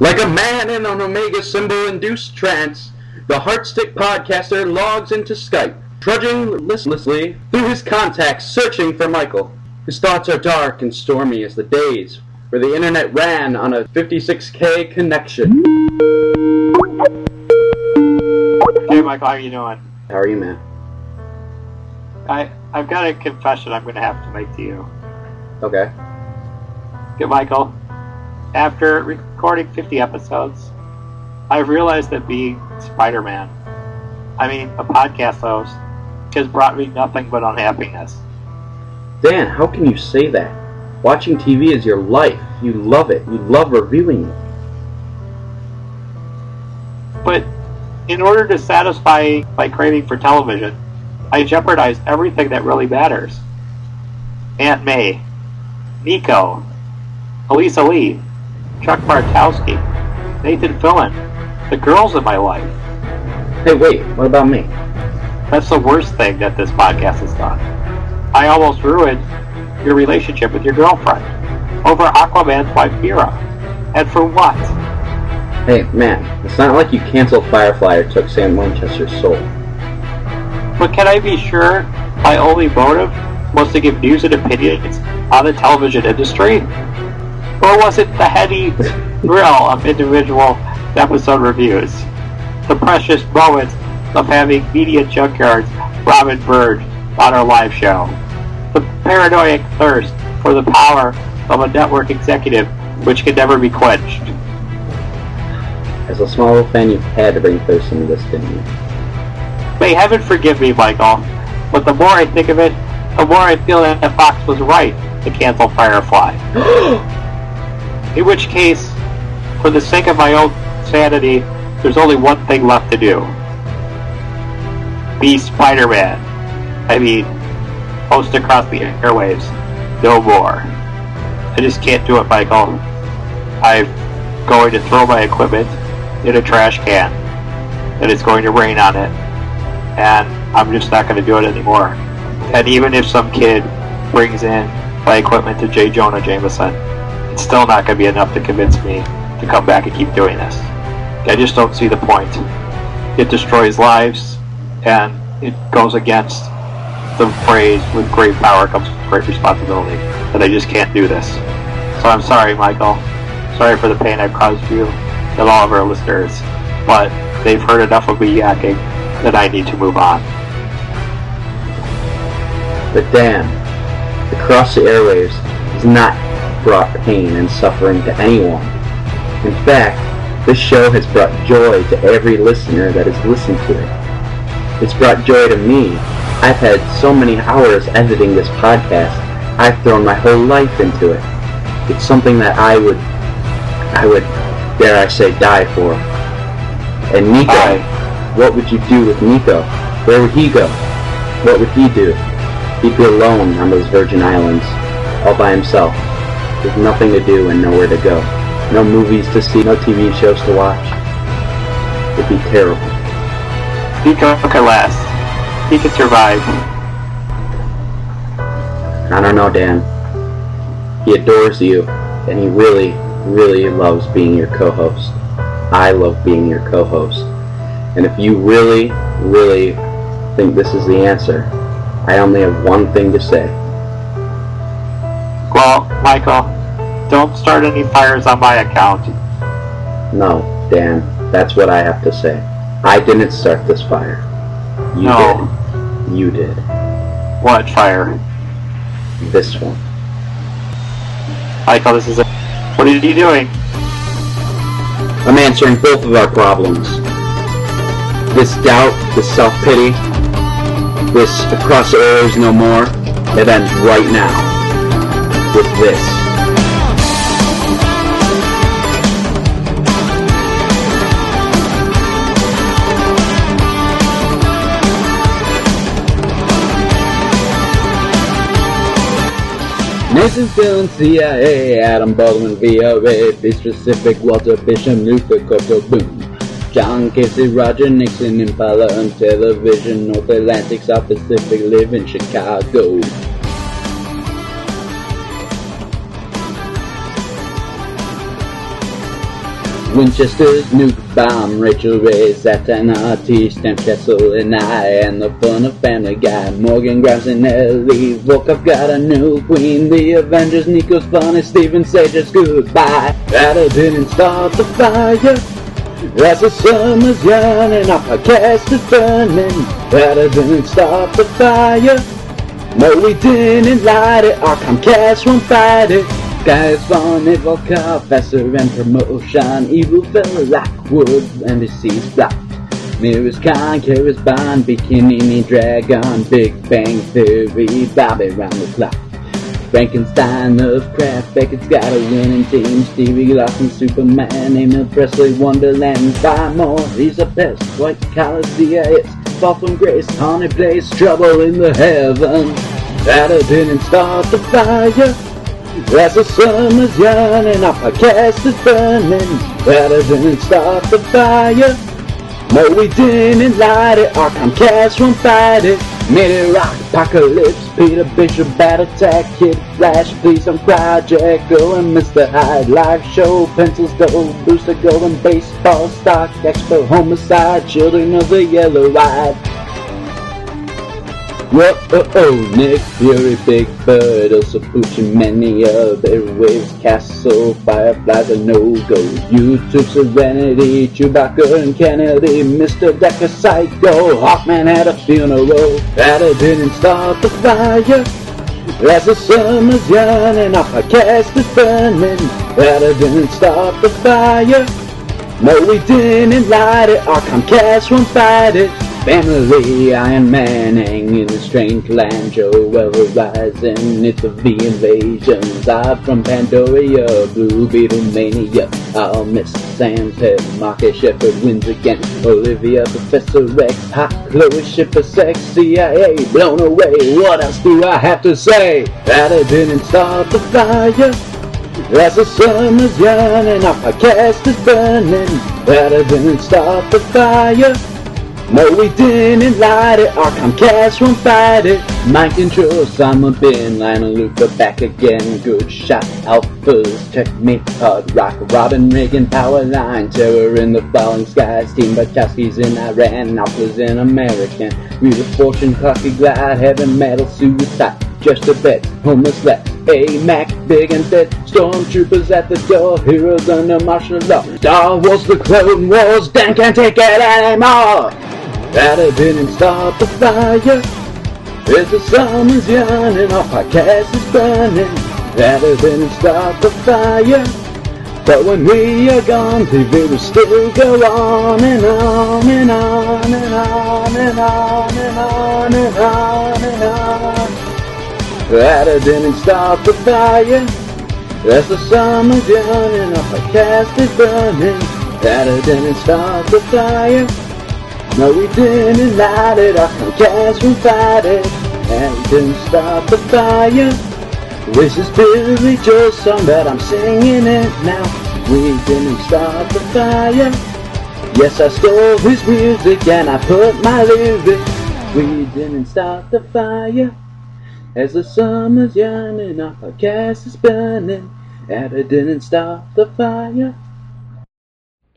Like a man in an Omega symbol-induced trance, the Heartstick podcaster logs into Skype, trudging listlessly through his contacts, searching for Michael. His thoughts are dark and stormy as the days where the internet ran on a 56k connection. Hey, Michael, how you doing? How are you, man? I I've got a confession I'm going to have to make to you. Okay. Good Michael. After recording 50 episodes, I've realized that being Spider-Man, I mean, a podcast host, has brought me nothing but unhappiness. Dan, how can you say that? Watching TV is your life. You love it. You love reviewing it. But in order to satisfy my craving for television, I jeopardize everything that really matters. Aunt May, Nico, Elisa Lee, Chuck Bartowski, Nathan Fillion, the girls in my life. Hey, wait, what about me? That's the worst thing that this podcast has done. I almost ruined your relationship with your girlfriend over Aquaman's wife Mira. And for what? Hey, man, it's not like you canceled Firefly or took Sam Winchester's soul. But can I be sure my only motive was to give news and opinions on the television industry? Or was it the heady thrill of individual episode reviews? The precious moments of having media junkyards Robin Bird on our live show? The paranoid thirst for the power of a network executive which can never be quenched? As a small fan, you've had to bring thirst into this, didn't you? May heaven forgive me, Michael, but the more I think of it, the more I feel that Fox was right to cancel Firefly. In which case, for the sake of my own sanity, there's only one thing left to do. Be Spider-Man. I mean, post across the airwaves. No more. I just can't do it, Michael. I'm going to throw my equipment in a trash can, and it's going to rain on it, and I'm just not going to do it anymore. And even if some kid brings in my equipment to J. Jonah Jameson, it's still not going to be enough to convince me to come back and keep doing this. I just don't see the point. It destroys lives, and it goes against the phrase, with great power comes great responsibility, that I just can't do this. So I'm sorry, Michael. Sorry for the pain I've caused you and all of our listeners, but they've heard enough of me yakking that I need to move on. But Dan, across the airwaves is not brought pain and suffering to anyone. In fact, this show has brought joy to every listener that has listened to it. It's brought joy to me. I've had so many hours editing this podcast. I've thrown my whole life into it. It's something that I would, I would, dare I say, die for. And Nico, what would you do with Nico? Where would he go? What would he do? He'd be alone on those Virgin Islands, all by himself, with nothing to do and nowhere to go. No movies to see, no TV shows to watch. It'd be terrible. Nico can last. He could survive. I don't know, Dan. He adores you, and he really, really loves being your co-host. I love being your co-host. And if you really, really think this is the answer, I only have one thing to say. Well, Michael, don't start any fires on my account. No, Dan, that's what I have to say. I didn't start this fire. You No. did. You did. What fire? This one. I Michael, this is a... What are you doing? I'm answering both of our problems. This doubt, this self-pity, this across the airwaves no more, it ends right now. With this. Nathan Fillion, CIA, Adam Baldwin, VOA, be specific, Walter Bishop, Luther, Coco Boom. John Casey, Roger Nixon, Impala on television, North Atlantic, South Pacific, live in Chicago. Winchester's nuke bomb, Rachel Ray, Satan RT, Stamp Castle, and I, and the fun of Family Guy. Morgan Grimes and Ellie, Volkov got a new queen. The Avengers, Nico's funny, Steven Sages, goodbye. That didn't start the fire. As the summer's yearning, our podcast is burning. That didn't start the fire. No, we didn't light it. Our Comcast won't fight it. Guys fun, evil faster and promotion. Evil fella Lockwood, NBC's blocked. Mirrors Khan, Kara's Bond, Bikini Dragon, Big Bang Theory, Bobby round the clock. Frankenstein of craft, Beckett's got a winning team. Stevie Lawson, Superman, Emil Presley, Wonderland, five more. He's a best white collar CIS. Fall from grace, honey place, trouble in the heavens. That didn't start the fire. As the summer's yearning, our podcast is burning. That didn't start the fire. No, we didn't light it. Our Comcast won't fight it. Mini rock apocalypse, Peter Bishop, bad attack, Kid Flash, please don't cry, Jacko and Mr. Hyde. Live show, pencils go, booster going, baseball, stock, expo, homicide, children of the yellow ride. Whoa, oh, oh, Nick Fury, Big Bird, also Pucci, many of airwaves, Castle, Fireflies, a no-go, YouTube, Serenity, Chewbacca and Kennedy, Mr. Decker, Psycho, Hawkman had a funeral, that didn't start the fire. As the summer's yearning, our podcast is burning, that didn't start the fire. No, we didn't light it, our Comcast won't fight it. Family, Iron Man, hanging in a strange land, Joel Horizon, it's a V invasion, Zod from Pandoria, Blue Beetle Mania, I'll miss Sam's head, Marcus Shepard wins again, Olivia, Professor X, Hot Chloe, Shipper, Sex, CIA, blown away, what else do I have to say? That I didn't start the fire. As the summer's yearning, our podcast is burning. That I didn't start the fire. No, we didn't light it. Our Comcast won't fight it. Mind control, Osama Bin Laden, Luther back again. Good shot, Alphas, checkmate, hard rock, Robin Reagan, power line, terror in the falling skies. Team Bartowski's in Iran, Alphas in American. Wheel of Fortune, coffee glide, heavy metal, suicide. Just a bet, homeless left. A Mac, big and dead. Stormtroopers at the door, heroes under martial law. Star Wars, the Clone Wars, Dan can't take it anymore. That I didn't start the fire. As the summer's yearning, our podcast is burning. That I didn't start the fire. But when we are gone, TV will still go on and on and on and on and on and on and on and on. That I didn't start the fire. As the summer's yearning, our podcast is burning. That I didn't start the fire. No, we didn't light it. Our Comcast won't fight it. And it didn't start the fire. This is Billy Joel's song, but I'm singing it now. We didn't start the fire. Yes, I stole his music and I put my lyrics. We didn't start the fire. As the summer's yearning, our podcast is burning. And it didn't start the fire.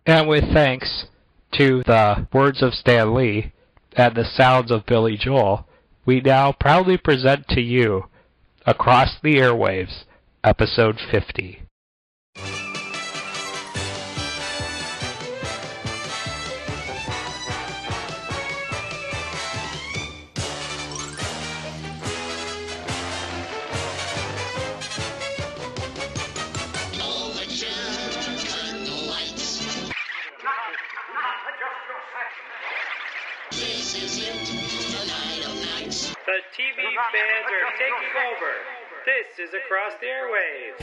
And with thanks to the words of Stan Lee and the sounds of Billy Joel, we now proudly present to you Across the Airwaves, Episode 50. TV fans are taking over. This is Across the Airwaves.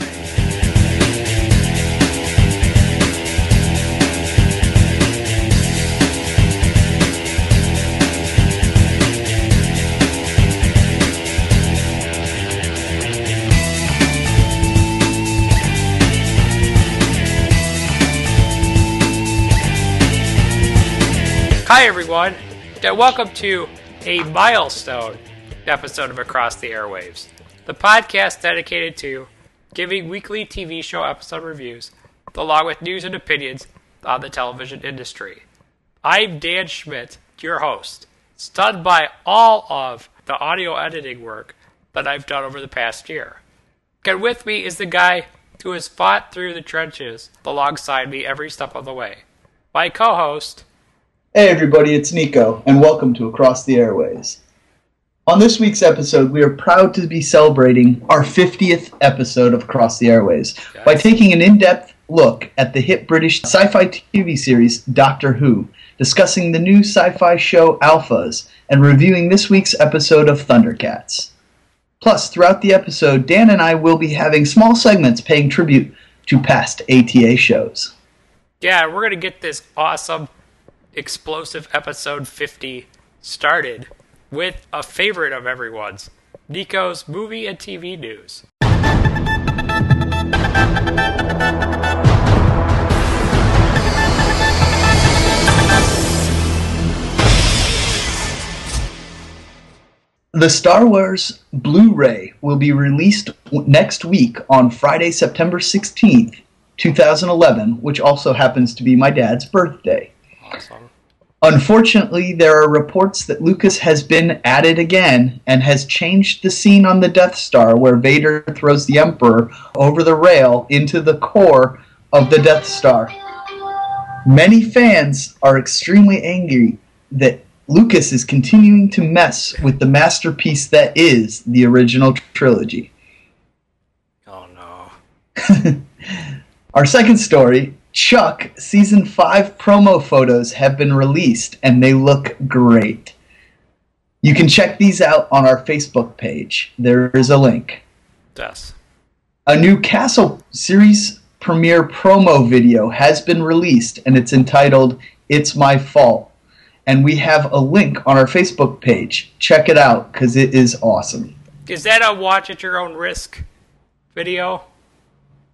Hi, everyone, welcome to a milestone episode of Across the Airwaves, the podcast dedicated to giving weekly TV show episode reviews, along with news and opinions on the television industry. I'm Dan Schmidt, your host, stunned by all of the audio editing work that I've done over the past year. And with me is the guy who has fought through the trenches alongside me every step of the way. My co host, Hey everybody, it's Nico, and welcome to Across the Airwaves. On this week's episode, we are proud to be celebrating our 50th episode of Across the Airwaves by taking an in depth look at the hit British sci fi TV series Doctor Who, discussing the new sci fi show Alphas, and reviewing this week's episode of Thundercats. Plus, throughout the episode, Dan and I will be having small segments paying tribute to past ATA shows. yeah, we're going to get this awesome, explosive episode 50 started with a favorite of everyone's Nico's movie and TV news. The Star Wars Blu ray will be released next week on Friday, September 16th, 2011, which also happens to be my dad's birthday. Awesome. Unfortunately, there are reports that Lucas has been at it again and has changed the scene on the Death Star where Vader throws the Emperor over the rail into the core of the Death Star. Many fans are extremely angry that Lucas is continuing to mess with the masterpiece that is the original trilogy. Oh no. Our second story Chuck season 5 promo photos have been released and they look great. You can check these out on our Facebook page. There is a link. Yes. A new Castle series premiere promo video has been released and it's entitled It's My Fault. And we have a link on our Facebook page. Check it out because it is awesome. Is that a watch at your own risk video?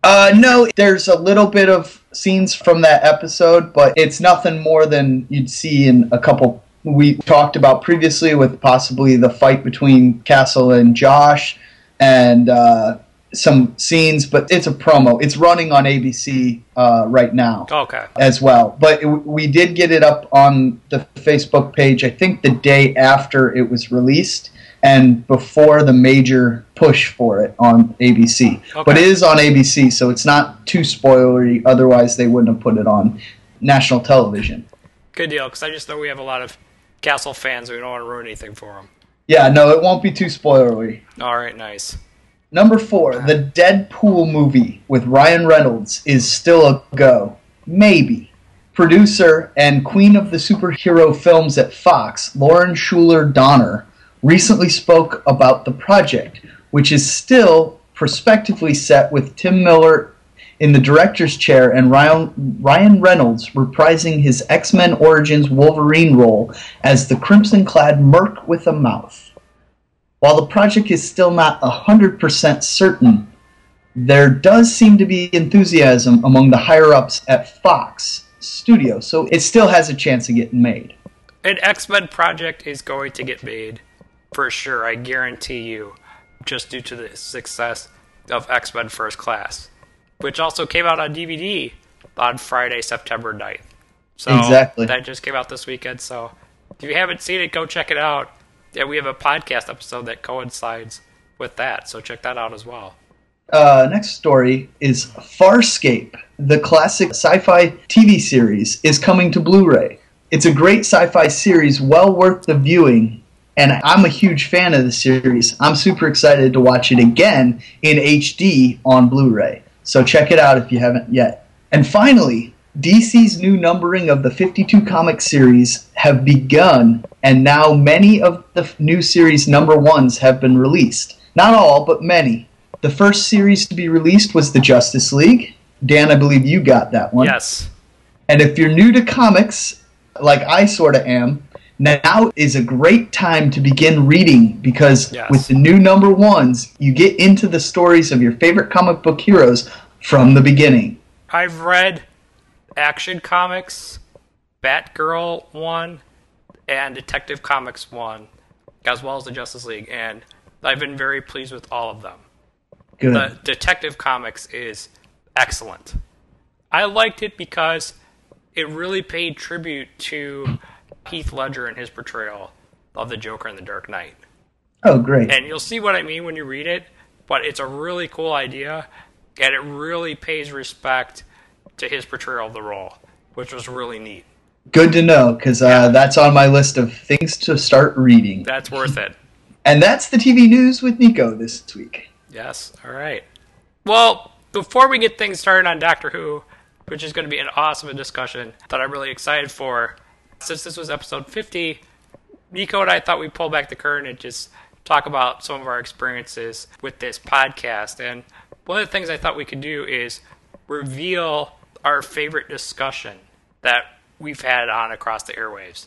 Uh, no, there's a little bit of scenes from that episode, but it's nothing more than you'd see in a couple we talked about previously with possibly the fight between Castle and Josh and uh, some scenes, but it's a promo. It's running on ABC uh, right now Okay. as well. But it, we did get it up on the Facebook page, I think the day after it was released and before the major push for it on ABC. But it is on ABC, so it's not too spoilery. Otherwise, they wouldn't have put it on national television. Good deal, because I just know we have a lot of Castle fans. We don't want to ruin anything for them. Yeah, no, it won't be too spoilery. All right, nice. Number four, the Deadpool movie with Ryan Reynolds is still a go. Maybe. Producer and queen of the superhero films at Fox, Lauren Shuler Donner, recently spoke about the project, which is still prospectively set with Tim Miller in the director's chair and Ryan, Ryan Reynolds reprising his X Men Origins Wolverine role as the crimson clad merc with a mouth. While the project is still not 100% certain, there does seem to be enthusiasm among the higher ups at Fox Studio, so it still has a chance of getting made. An X Men project is going to get made for sure. I guarantee you, just due to the success of X Men First Class, which also came out on DVD on Friday, September 9th. So Exactly. that just came out this weekend. So if you haven't seen it, go check it out. Yeah, we have a podcast episode that coincides with that, so check that out as well. Uh, next story is Farscape, the classic sci fi TV series, is coming to Blu ray. It's a great sci fi series, well worth the viewing, and I'm a huge fan of the series. I'm super excited to watch it again in HD on Blu ray. So check it out if you haven't yet. And finally, DC's new numbering of the 52 comic series have begun, and now many of the new series number ones have been released. Not all, but many. The first series to be released was the Justice League. Dan, I believe you got that one. Yes. And if you're new to comics, like I sort of am, now is a great time to begin reading because Yes. with the new number ones, you get into the stories of your favorite comic book heroes from the beginning. I've read Action Comics, Batgirl 1, and Detective Comics 1, as well as the Justice League, and I've been very pleased with all of them. Good. The Detective Comics is excellent. I liked it because it really paid tribute to Heath Ledger and his portrayal of the Joker in The Dark Knight. Oh, great. And you'll see what I mean when you read it, but it's a really cool idea, and it really pays respect to his portrayal of the role, which was really neat. Good to know, because uh, that's on my list of things to start reading. That's worth it. And that's the TV news with Nico this week. Yes, all right. Well, before we get things started on Doctor Who, which is going to be an awesome discussion that I'm really excited for, since this was episode 50, Nico and I thought we'd pull back the curtain and just talk about some of our experiences with this podcast. And one of the things I thought we could do is reveal our favorite discussion that we've had on across the airwaves.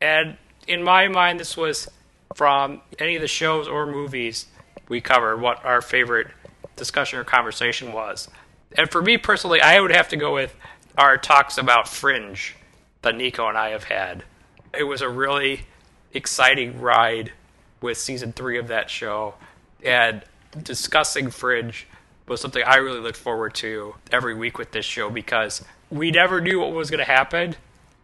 And in my mind, this was from any of the shows or movies we covered, what our favorite discussion or conversation was. And for me personally, I would have to go with our talks about Fringe that Nico and I have had. It was a really exciting ride with season three of that show, and discussing Fringe was something I really look forward to every week with this show because we never knew what was going to happen,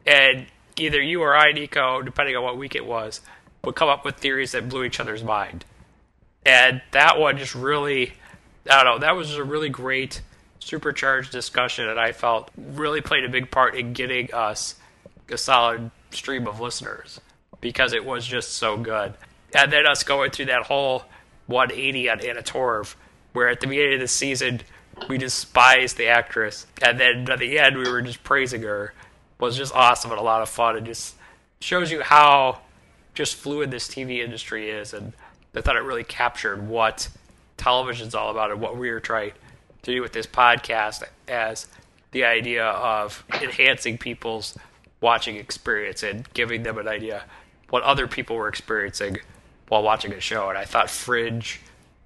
and either you or I, Nico, depending on what week it was, would come up with theories that blew each other's mind. And that one just really, I don't know, that was a really great supercharged discussion, and I felt really played a big part in getting us a solid stream of listeners because it was just so good. And then us going through that whole 180 on Anna Torv, where at the beginning of the season we despised the actress, and then at the end we were just praising her, was just awesome and a lot of fun. It just shows you how just fluid this TV industry is, and I thought it really captured what television's all about and what we were trying to do with this podcast as the idea of enhancing people's watching experience and giving them an idea what other people were experiencing while watching a show. And I thought Fringe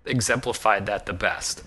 exemplified that the best.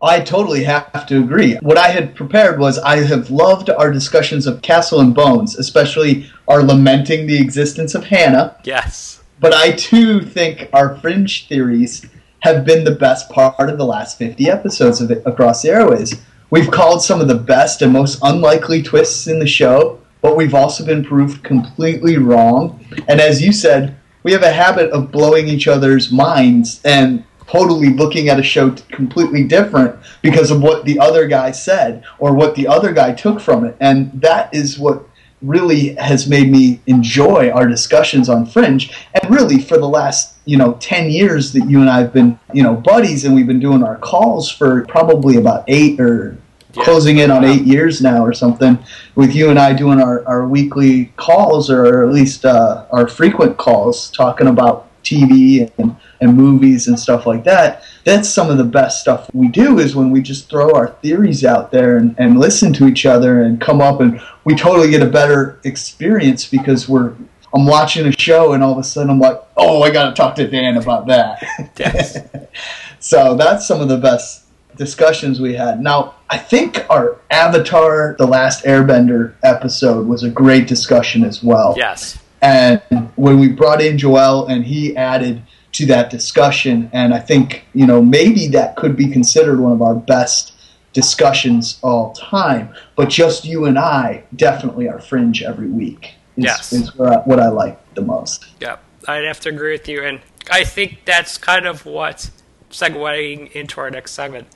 I totally have to agree. What I had prepared was I have loved our discussions of Castle and Bones, especially our lamenting the existence of Hannah. Yes. But I too think our fringe theories have been the best part of the last 50 episodes of it across the airwaves. We've called some of the best and most unlikely twists in the show, but we've also been proved completely wrong. And as you said, we have a habit of blowing each other's minds and totally looking at a show completely different because of what the other guy said or what the other guy took from it. And that is what really has made me enjoy our discussions on Fringe. And really, for the last you know 10 years that you and I have been you know buddies, and we've been doing our calls for probably about eight or yeah. closing in on eight years now or something. With you and I doing our, our weekly calls or at least uh, our frequent calls, talking about TV and, and movies and stuff like that. That's some of the best stuff we do is when we just throw our theories out there and, and listen to each other and come up and we totally get a better experience because we're I'm watching a show and all of a sudden I'm like, oh, I got to talk to Dan about that. Yes. so that's some of the best discussions we had. Now, I think our Avatar The Last Airbender episode was a great discussion as well. Yes. And when we brought in Joel and he added to that discussion, and I think, you know, maybe that could be considered one of our best discussions all time. But just you and I definitely are fringe every week. Is, yes. is what I, what I like the most. Yeah, I'd have to agree with you. And I think that's kind of what, segueing into our next segment,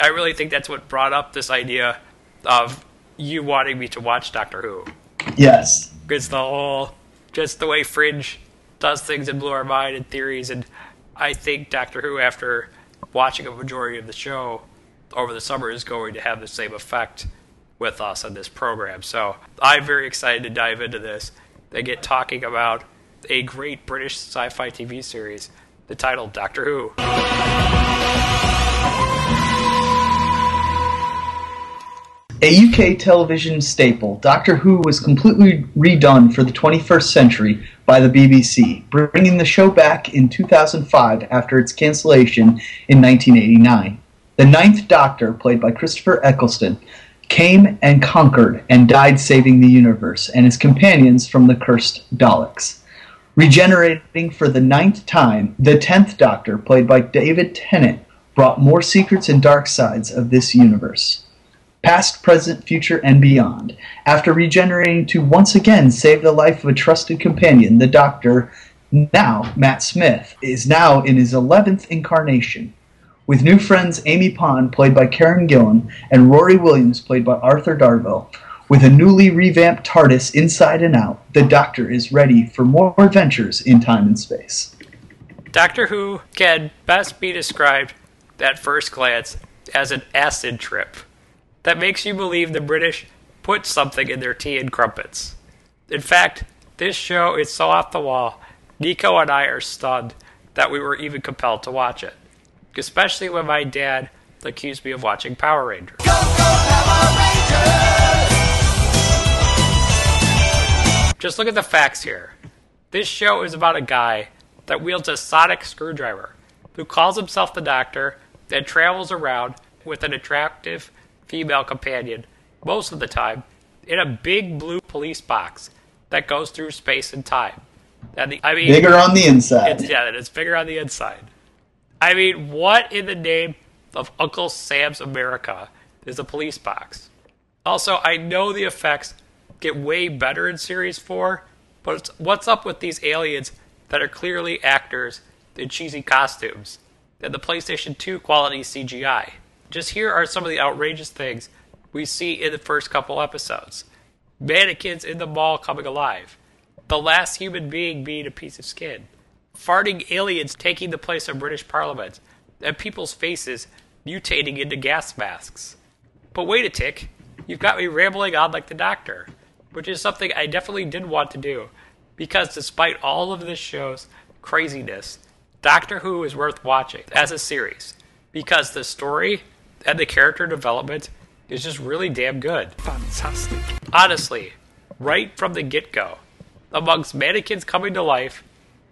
I really think that's what brought up this idea of you wanting me to watch Doctor Who. Yes. It's the whole just the way Fringe does things and blew our mind and theories. And I think Doctor Who, after watching a majority of the show over the summer, is going to have the same effect with us on this program. So I'm very excited to dive into this. They get talking about a great British sci fi TV series, the title Doctor Who. A UK television staple, Doctor Who was completely redone for the 21st century by the BBC, bringing the show back in 2005 after its cancellation in 1989. The Ninth Doctor, played by Christopher Eccleston, came and conquered and died saving the universe and his companions from the cursed Daleks. Regenerating for the ninth time, the Tenth Doctor, played by David Tennant, brought more secrets and dark sides of this universe. Past, present, future, and beyond. After regenerating to once again save the life of a trusted companion, the Doctor, now Matt Smith, is now in his 11th incarnation. With new friends Amy Pond, played by Karen Gillan, and Rory Williams, played by Arthur Darvill, with a newly revamped TARDIS inside and out, the Doctor is ready for more adventures in time and space. Doctor Who can best be described at first glance as an acid trip that makes you believe the British put something in their tea and crumpets. In fact, this show is so off the wall, Nico and I are stunned that we were even compelled to watch it. Especially when my dad accused me of watching Power Rangers. Go, go, Power Rangers! Just look at the facts here. This show is about a guy that wields a sonic screwdriver who calls himself the Doctor and travels around with an attractive female companion most of the time in a big blue police box that goes through space and time. And the, I mean, bigger on the inside. It's, yeah, it's bigger on the inside. I mean, what in the name of Uncle Sam's America is a police box? Also, I know the effects get way better in Series 4, but what's up with these aliens that are clearly actors in cheesy costumes and the PlayStation 2 quality CGI? Just here are some of the outrageous things we see in the first couple episodes. Mannequins in the mall coming alive, the last human being being a piece of skin, farting aliens taking the place of British Parliament, and people's faces mutating into gas masks. But wait a tick, you've got me rambling on like the doctor, which is something I definitely did want to do, because despite all of this show's craziness, Doctor Who is worth watching as a series, because the story and the character development is just really damn good. Fantastic. Honestly, right from the get go, amongst mannequins coming to life,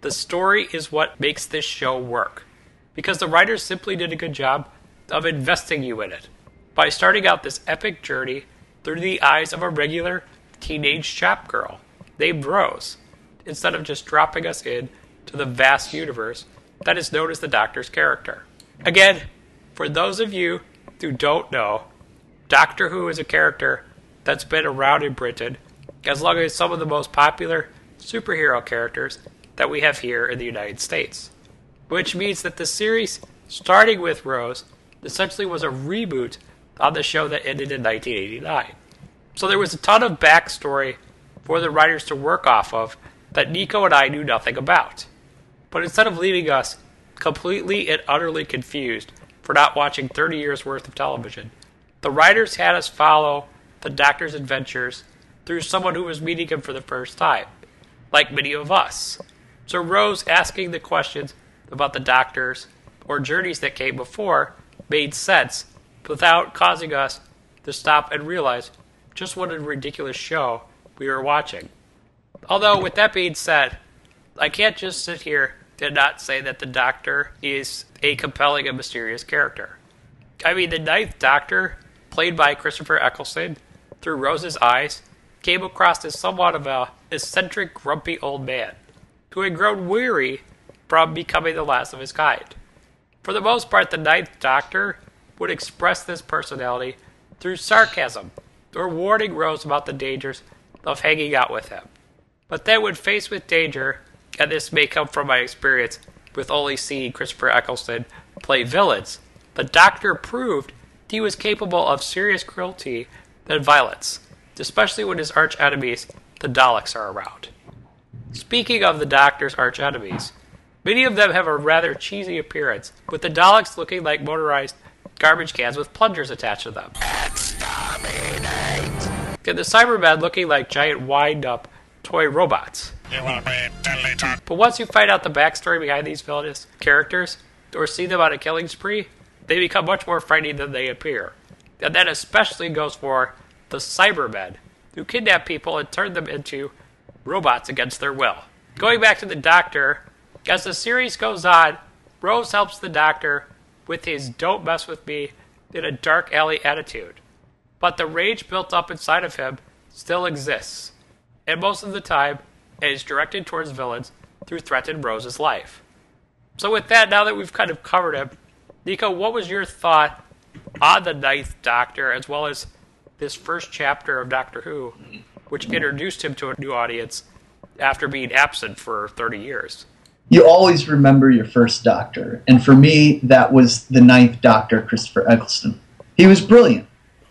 the story is what makes this show work. Because the writers simply did a good job of investing you in it by starting out this epic journey through the eyes of a regular teenage chap girl named Rose, instead of just dropping us in to the vast universe that is known as the Doctor's character. Again, for those of you who don't know, Doctor Who is a character that's been around in Britain as long as some of the most popular superhero characters that we have here in the United States. Which means that the series, starting with Rose, essentially was a reboot on the show that ended in 1989. So there was a ton of backstory for the writers to work off of that Nico and I knew nothing about. But instead of leaving us completely and utterly confused for not watching 30 years worth of television. The writers had us follow the Doctor's adventures through someone who was meeting him for the first time, like many of us. So Rose asking the questions about the Doctors or journeys that came before made sense without causing us to stop and realize just what a ridiculous show we were watching. Although, with that being said, I can't just sit here did not say that the Doctor is a compelling and mysterious character. I mean, the Ninth Doctor, played by Christopher Eccleston, through Rose's eyes, came across as somewhat of a eccentric, grumpy old man who had grown weary from becoming the last of his kind. For the most part, the Ninth Doctor would express this personality through sarcasm or warning Rose about the dangers of hanging out with him. But then, when faced with danger, and this may come from my experience with only seeing Christopher Eccleston play villains, the Doctor proved he was capable of serious cruelty and violence, especially when his arch enemies, the Daleks, are around. Speaking of the Doctor's arch enemies, many of them have a rather cheesy appearance, with the Daleks looking like motorized garbage cans with plungers attached to them. Exterminate! And the Cybermen looking like giant wind up toy robots. But once you find out the backstory behind these villainous characters, or see them on a killing spree, they become much more frightening than they appear. And that especially goes for the Cybermen, who kidnap people and turn them into robots against their will. Going back to the Doctor, as the series goes on, Rose helps the Doctor with his don't mess with me in a dark alley attitude. But the rage built up inside of him still exists. And most of the time, is directed towards villains through threatened Rose's life. So, with that, now that we've kind of covered him, Nico, what was your thought on the Ninth Doctor as well as this first chapter of Doctor Who, which introduced him to a new audience after being absent for 30 years. You always remember your first Doctor, and for me, that was the ninth Doctor, Christopher Eccleston. He was brilliant.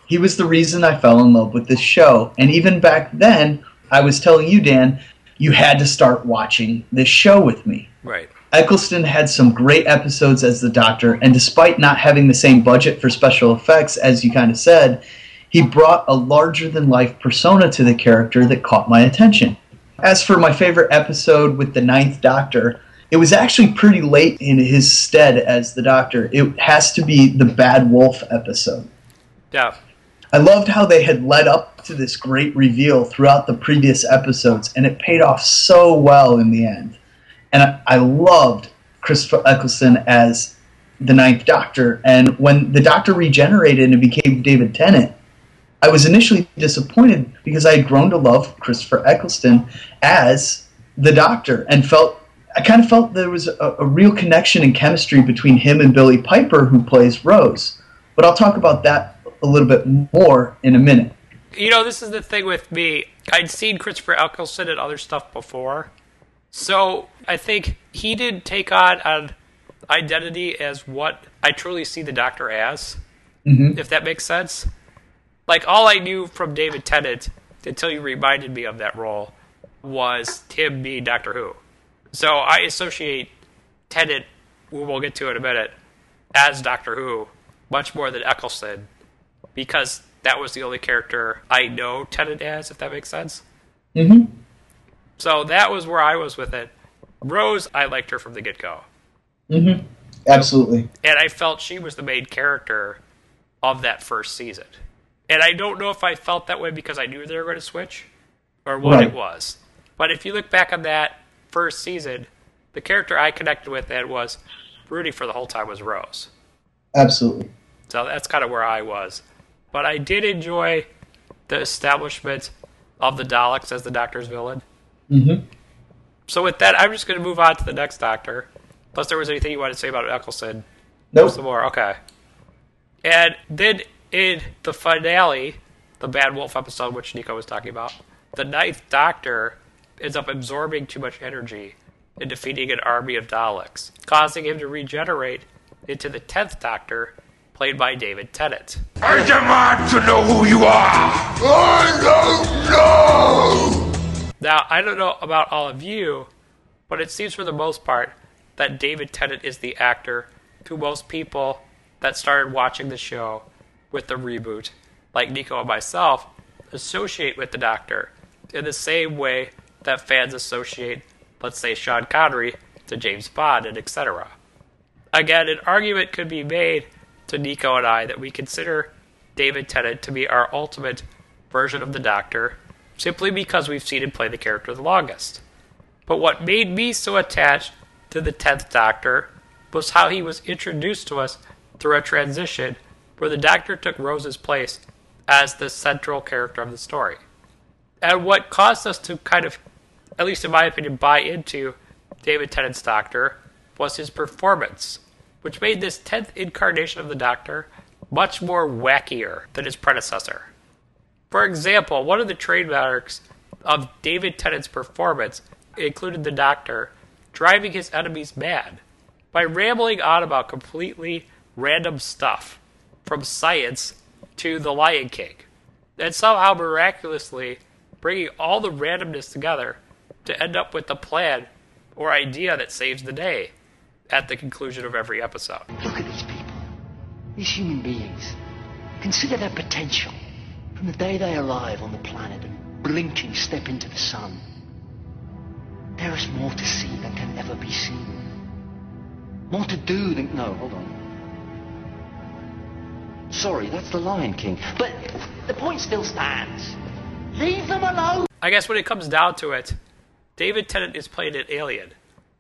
He was the reason I fell in love with this show, and even back then, I was telling you, Dan, you had to start watching this show with me. Right. Eccleston had some great episodes as the Doctor, and despite not having the same budget for special effects, as you kind of said, he brought a larger than life persona to the character that caught my attention. As for my favorite episode with the Ninth Doctor, it was actually pretty late in his stead as the Doctor. It has to be the Bad Wolf episode. Yeah. I loved how they had led up to this great reveal throughout the previous episodes, and it paid off so well in the end. And I, I loved Christopher Eccleston as the Ninth Doctor. And when the Doctor regenerated and became David Tennant, I was initially disappointed because I had grown to love Christopher Eccleston as the Doctor and felt I kind of felt there was a, a, real connection and chemistry between him and Billie Piper, who plays Rose. But I'll talk about that a little bit more in a minute. You know, this is the thing with me. I'd seen Christopher Eccleston and other stuff before, so I think he did take on an identity as what I truly see the Doctor as, mm-hmm. if that makes sense. Like all I knew from David Tennant until you reminded me of that role was him being Doctor Who. So I associate Tennant, who we'll get to in a minute, as Doctor Who much more than Eccleston because that was the only character I know Tennant as, if that makes sense. Mm-hmm. So that was where I was with it. Rose, I liked her from the get go. Mm-hmm. Absolutely. And I felt she was the main character of that first season. And I don't know if I felt that way because I knew they were going to switch or what right. it was. But if you look back on that first season, the character I connected with then was Rudy for the whole time was Rose. Absolutely. So that's kind of where I was. But I did enjoy the establishment of the Daleks as the Doctor's villain. Mm-hmm. So with that, I'm just going to move on to the next Doctor. Unless there was anything you wanted to say about Eccleston. Nope. Some more. Okay. And then in the finale, the Bad Wolf episode, which Nico was talking about, the Ninth Doctor ends up absorbing too much energy and defeating an army of Daleks, causing him to regenerate into the Tenth Doctor, played by David Tennant. I demand to know who you are! I don't know! Now, I don't know about all of you, but it seems for the most part that David Tennant is the actor to most people that started watching the show with the reboot, like Nico and myself, associate with the Doctor in the same way that fans associate, let's say, Sean Connery to James Bond and etc. Again, an argument could be made to Nico and I that we consider David Tennant to be our ultimate version of the Doctor simply because we've seen him play the character the longest. But what made me so attached to the 10th Doctor was how he was introduced to us through a transition where the Doctor took Rose's place as the central character of the story. And what caused us to kind of, at least in my opinion, buy into David Tennant's Doctor was his performance, which made this 10th incarnation of the Doctor much more wackier than his predecessor. For example, one of the trademarks of David Tennant's performance included the Doctor driving his enemies mad by rambling on about completely random stuff, from science to The Lion King, and somehow miraculously bringing all the randomness together to end up with a plan or idea that saves the day at the conclusion of every episode. Look at these people, these human beings. Consider their potential from the day they arrive on the planet and blinking step into the sun. There is more to see than can ever be seen. More to do than. No, hold on. Sorry, that's the Lion King. But the point still stands. Leave them alone! I guess when it comes down to it, David Tennant is playing an alien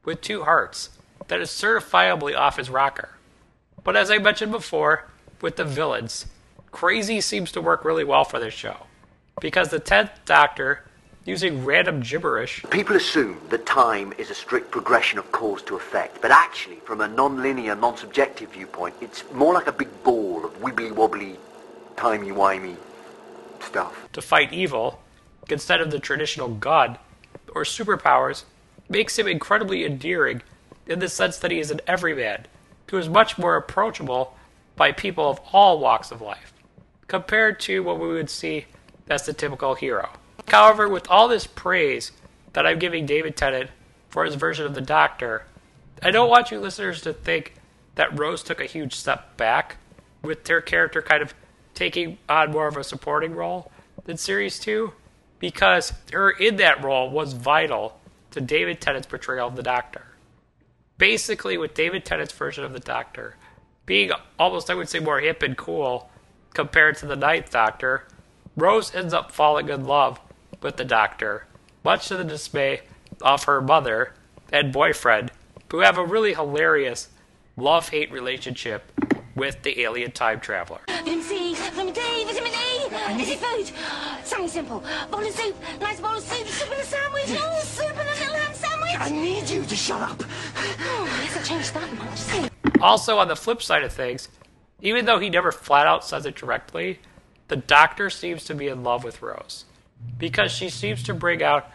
with two hearts that is certifiably off his rocker. But as I mentioned before, with the villains, crazy seems to work really well for this show. Because the 10th Doctor, using random gibberish. People assume that time is a strict progression of cause to effect, but actually, from a non-linear, non-subjective viewpoint, it's more like a big ball of wibbly-wobbly, timey-wimey stuff. to fight evil instead of the traditional god or superpowers makes him incredibly endearing in the sense that he is an everyman who is much more approachable by people of all walks of life compared to what we would see as the typical hero. However, with all this praise that I'm giving David Tennant for his version of the Doctor, I don't want you listeners to think that Rose took a huge step back with her character kind of taking on more of a supporting role than Series 2 because her in that role was vital to David Tennant's portrayal of the Doctor. Basically, with David Tennant's version of the Doctor being almost, I would say, more hip and cool compared to the Ninth Doctor, Rose ends up falling in love with the Doctor, much to the dismay of her mother and boyfriend, who have a really hilarious love hate relationship with the alien time traveler. Vitamin C, vitamin D, vitamin E. Easy food. Something simple. Bowl of soup. Nice bowl of soup. Soup in a sandwich. Oh, soup in a little ham sandwich. I need you to shut up. Oh, I hasn't changed that much. Also, on the flip side of things, even though he never flat out says it directly, the doctor seems to be in love with Rose because she seems to bring out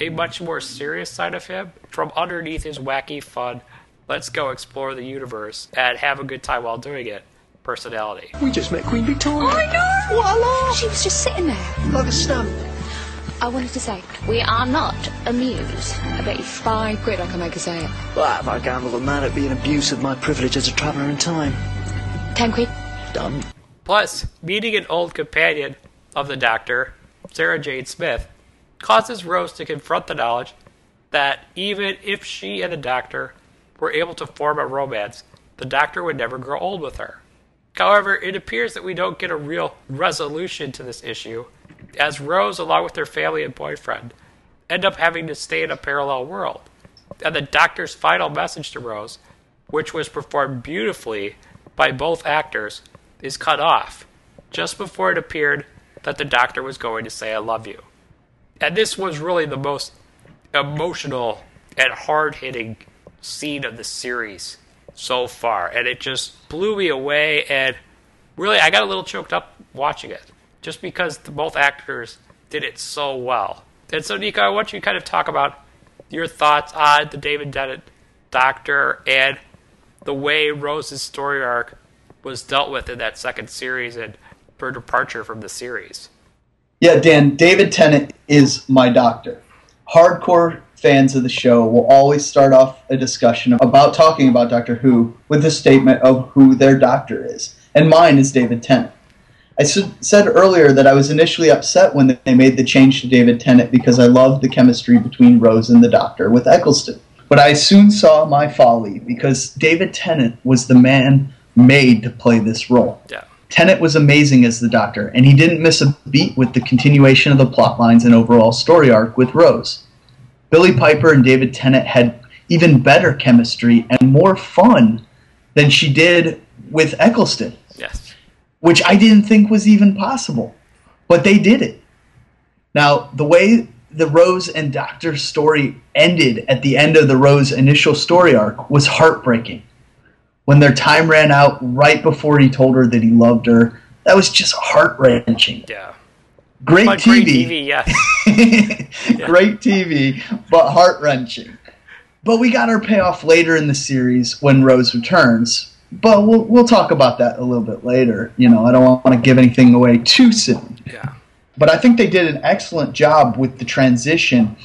a much more serious side of him from underneath his wacky, fun, let's go explore the universe and have a good time while doing it personality. We just met Queen Victoria. I know. What a laugh. She was just sitting there. Like a stamp. I wanted to say, we are not amused. I bet you five quid I can make her say it. Well, if I gamble on that, it'd be an abuse of my privilege as a traveller in time. Ten quid. Done. Plus, meeting an old companion of the Doctor, Sarah Jane Smith, causes Rose to confront the knowledge that even if she and the Doctor were able to form a romance, the Doctor would never grow old with her. However, it appears that we don't get a real resolution to this issue, as Rose, along with her family and boyfriend, end up having to stay in a parallel world. And the Doctor's final message to Rose, which was performed beautifully by both actors, is cut off just before it appeared that the Doctor was going to say, I love you. And this was really the most emotional and hard hitting scene of the series so far. And it just blew me away. And really, I got a little choked up watching it just because the, both actors did it so well. And so, Nico, I want you to kind of talk about your thoughts on the David Tennant Doctor and the way Rose's story arc was dealt with in that second series and her departure from the series. Yeah, Dan, David Tennant is my doctor. Hardcore fans of the show will always start off a discussion about talking about Doctor Who with a statement of who their doctor is. And mine is David Tennant. I said earlier that I was initially upset when they made the change to David Tennant because I loved the chemistry between Rose and the Doctor with Eccleston. But I soon saw my folly because David Tennant was the man made to play this role. Yeah. Tennant was amazing as the Doctor, and he didn't miss a beat with the continuation of the plot lines and overall story arc with Rose. Billie Piper and David Tennant had even better chemistry and more fun than she did with Eccleston, Yes. Which I didn't think was even possible. But they did it. Now, the way the Rose and Doctor story ended at the end of the Rose initial story arc was heartbreaking. When their time ran out right before he told her that he loved her, that was just heart wrenching. Yeah. Great But TV. great TV, yes. Great TV, but heart wrenching. But we got our payoff later in the series when Rose returns. But we'll, we'll talk about that a little bit later. You know, I don't want to give anything away too soon. Yeah. But I think they did an excellent job with the transition.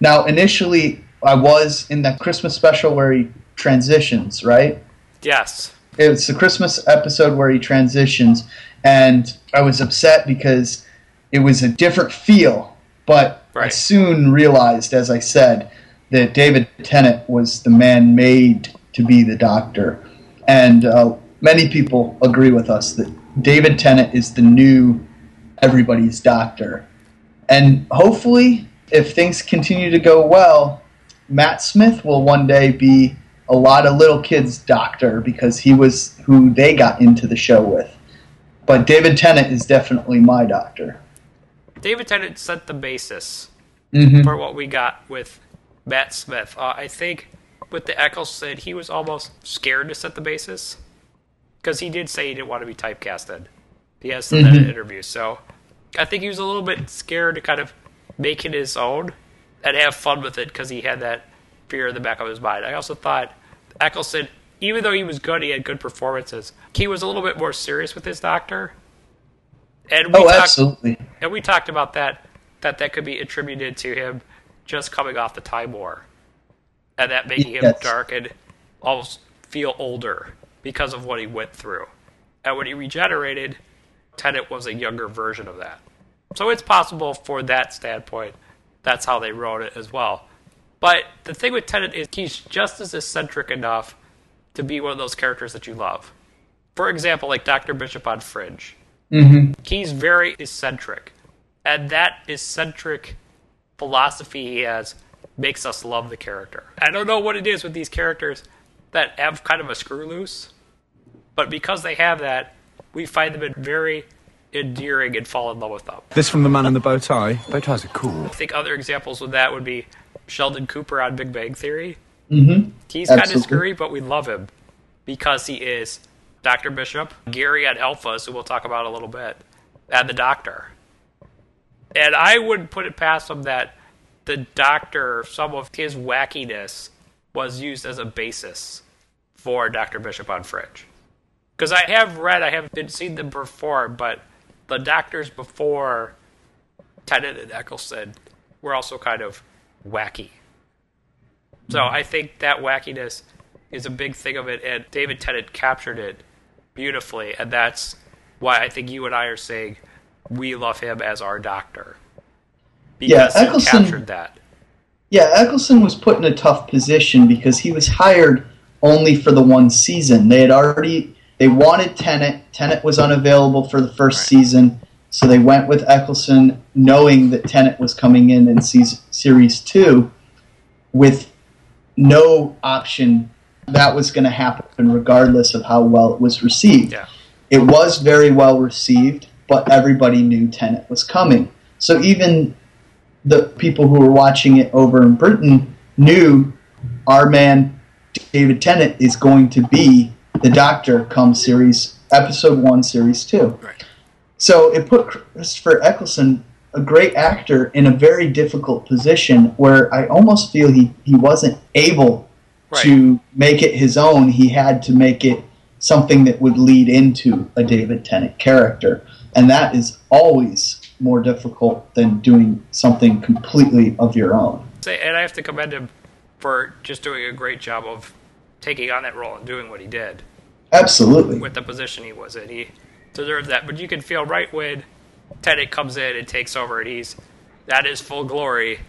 Now, initially, I was in that Christmas special where he transitions, right? Yes. It's the Christmas episode where he transitions, and I was upset because it was a different feel. But I soon realized, as I said, that David Tennant was the man made to be the Doctor, and uh, many people agree with us that David Tennant is the new everybody's Doctor. And hopefully, if things continue to go well, Matt Smith will one day be a lot of little kids' doctor because he was who they got into the show with. But David Tennant is definitely my doctor. David Tennant set the basis Mm-hmm. for what we got with Matt Smith. Uh, I think with the Eccleston, he was almost scared to set the basis because he did say he didn't want to be typecasted. He has said that in mm-hmm. interviews. So I think he was a little bit scared to kind of make it his own and have fun with it because he had that fear in the back of his mind. I also thought Eccleston, even though he was good, he had good performances. He was a little bit more serious with his doctor. And we Oh, talked- absolutely. and we talked about that that that could be attributed to him just coming off the time war, and that making him Yes. dark and almost feel older because of what he went through. And when he regenerated, Tennant was a younger version of that. So it's possible for that standpoint, that's how they wrote it as well. But the thing with Tennant is he's just as eccentric enough to be one of those characters that you love. For example, like Dr. Bishop on Fringe. hmm He's very eccentric. And that eccentric philosophy he has makes us love the character. I don't know what it is with these characters that have kind of a screw loose, but because they have that, we find them very endearing and fall in love with them. This from the man in the bow tie. Bow ties are cool. I think other examples of that would be Sheldon Cooper on Big Bang Theory. Mm-hmm. He's kind of screwy, but we love him because he is Dr. Bishop, Gary on Alphas, who we'll talk about a little bit, and the Doctor. And I wouldn't put it past him that the Doctor, some of his wackiness, was used as a basis for Dr. Bishop on Fringe. Because I have read, I haven't seen them perform, but the Doctors before Tennant and Eccleston were also kind of wacky. So I think that wackiness is a big thing of it, and David Tennant captured it beautifully, and that's why I think you and I are saying we love him as our doctor because he Eccleston- captured that. Yeah, Eccleston was put in a tough position because he was hired only for the one season. They had already they wanted Tennant. Tennant was unavailable for the first season, so they went with Eccleston, knowing that Tennant was coming in in season, series two, with no option. That was going to happen regardless of how well it was received. Yeah. It was very well received, but everybody knew Tennant was coming. So even the people who were watching it over in Britain knew our man David Tennant is going to be the Doctor come series episode one, series two. Right. So it put Christopher Eccleston, a great actor, in a very difficult position where I almost feel he, he wasn't able Right. to make it his own. He had to make it something that would lead into a David Tennant character. And that is always more difficult than doing something completely of your own. And I have to commend him for just doing a great job of taking on that role and doing what he did Absolutely. with the position he was in. He deserves that. But you can feel right when Tennant comes in and takes over, and he's that is full glory.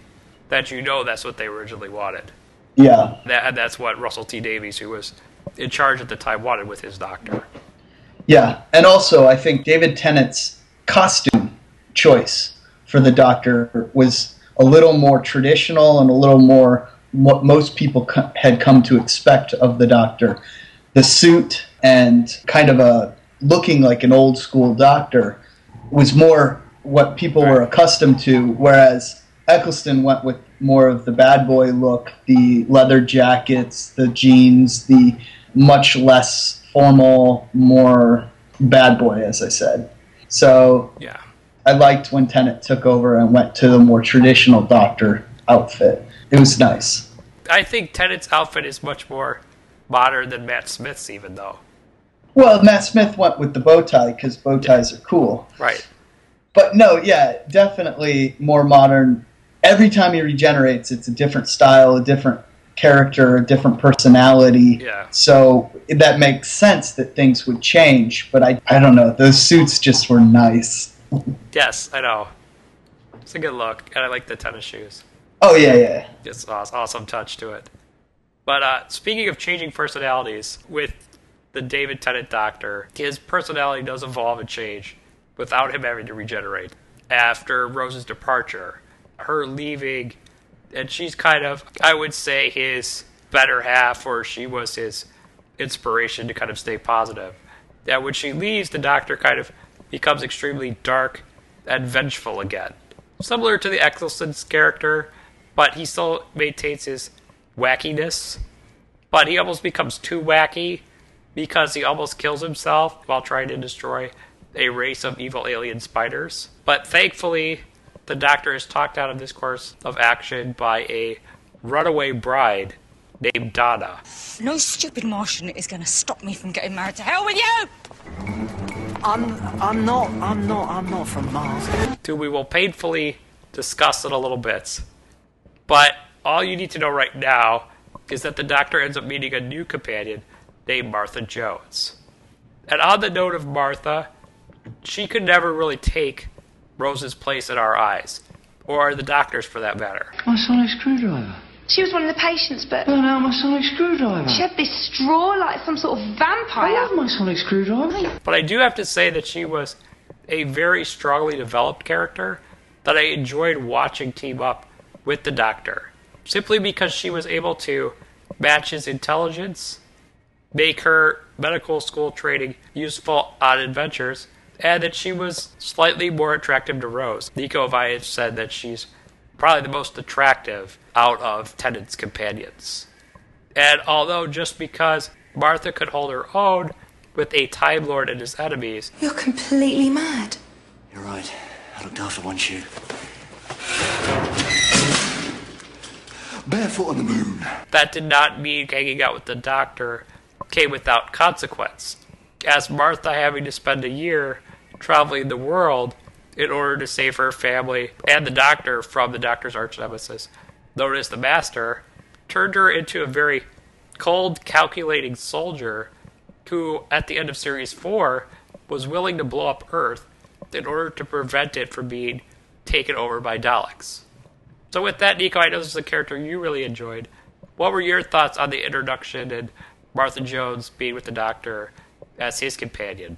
That you know that's what they originally wanted. Yeah. That that's what Russell T Davies, who was in charge at the time, wanted with his doctor. Yeah, and also I think David Tennant's costume choice for the Doctor was a little more traditional and a little more what most people co- had come to expect of the Doctor. The suit and kind of a looking like an old school Doctor was more what people were accustomed to, whereas Eccleston went with more of the bad boy look, the leather jackets, the jeans, the much less formal, more bad boy, as I said. So Yeah. I liked when Tennant took over and went to the more traditional Doctor outfit. It was nice. I think Tennant's outfit is much more modern than Matt Smith's, even though. Well, Matt Smith went with the bow tie because bow ties are cool. Right. But no, yeah, definitely more modern. Every time he regenerates, it's a different style, a different character, a different personality. Yeah. So that makes sense that things would change. But I, I don't know. Those suits just were nice. Yes, I know. It's a good look, and I like the tennis shoes. Oh yeah, yeah. It's an awesome touch to it. But uh, speaking of changing personalities, with the David Tennant Doctor, his personality does evolve and change without him having to regenerate. After Rose's departure, her leaving, and she's kind of, I would say, his better half, or she was his inspiration to kind of stay positive. That when she leaves, the Doctor kind of becomes extremely dark and vengeful again. Similar to the Eccleston's character, but he still maintains his wackiness. But he almost becomes too wacky because he almost kills himself while trying to destroy a race of evil alien spiders. But thankfully, the Doctor is talked out of this course of action by a runaway bride named Donna. No stupid Martian is going to stop me from getting married. To hell with you! I'm, I'm not, I'm not, I'm not from Mars. Who we will painfully discuss in a little bit. But all you need to know right now is that the Doctor ends up meeting a new companion named Martha Jones. And on the note of Martha, she could never really take Rose's place in our eyes, or the Doctor's for that matter. My sonic screwdriver. She was one of the patients, but Burn out my sonic screwdriver. she had this straw like some sort of vampire. I vampire. love my sonic screwdriver. But I do have to say that she was a very strongly developed character that I enjoyed watching team up with the Doctor. Simply because she was able to match his intelligence, make her medical school training useful on adventures, and that she was slightly more attractive to Rose. Nico Vaya said that she's probably the most attractive out of Tennant's companions. And although just because Martha could hold her own with a Time Lord and his enemies, You're completely mad. You're right. I looked after one shoe. Barefoot on the moon. that did not mean hanging out with the doctor came without consequence. As Martha having to spend a year traveling the world in order to save her family and the doctor from the doctor's arch nemesis, as the Master, turned her into a very cold, calculating soldier who, at the end of Series 4, was willing to blow up Earth in order to prevent it from being taken over by Daleks. So, with that, Nico, I know this is a character you really enjoyed. What were your thoughts on the introduction and Martha Jones being with the Doctor as his companion?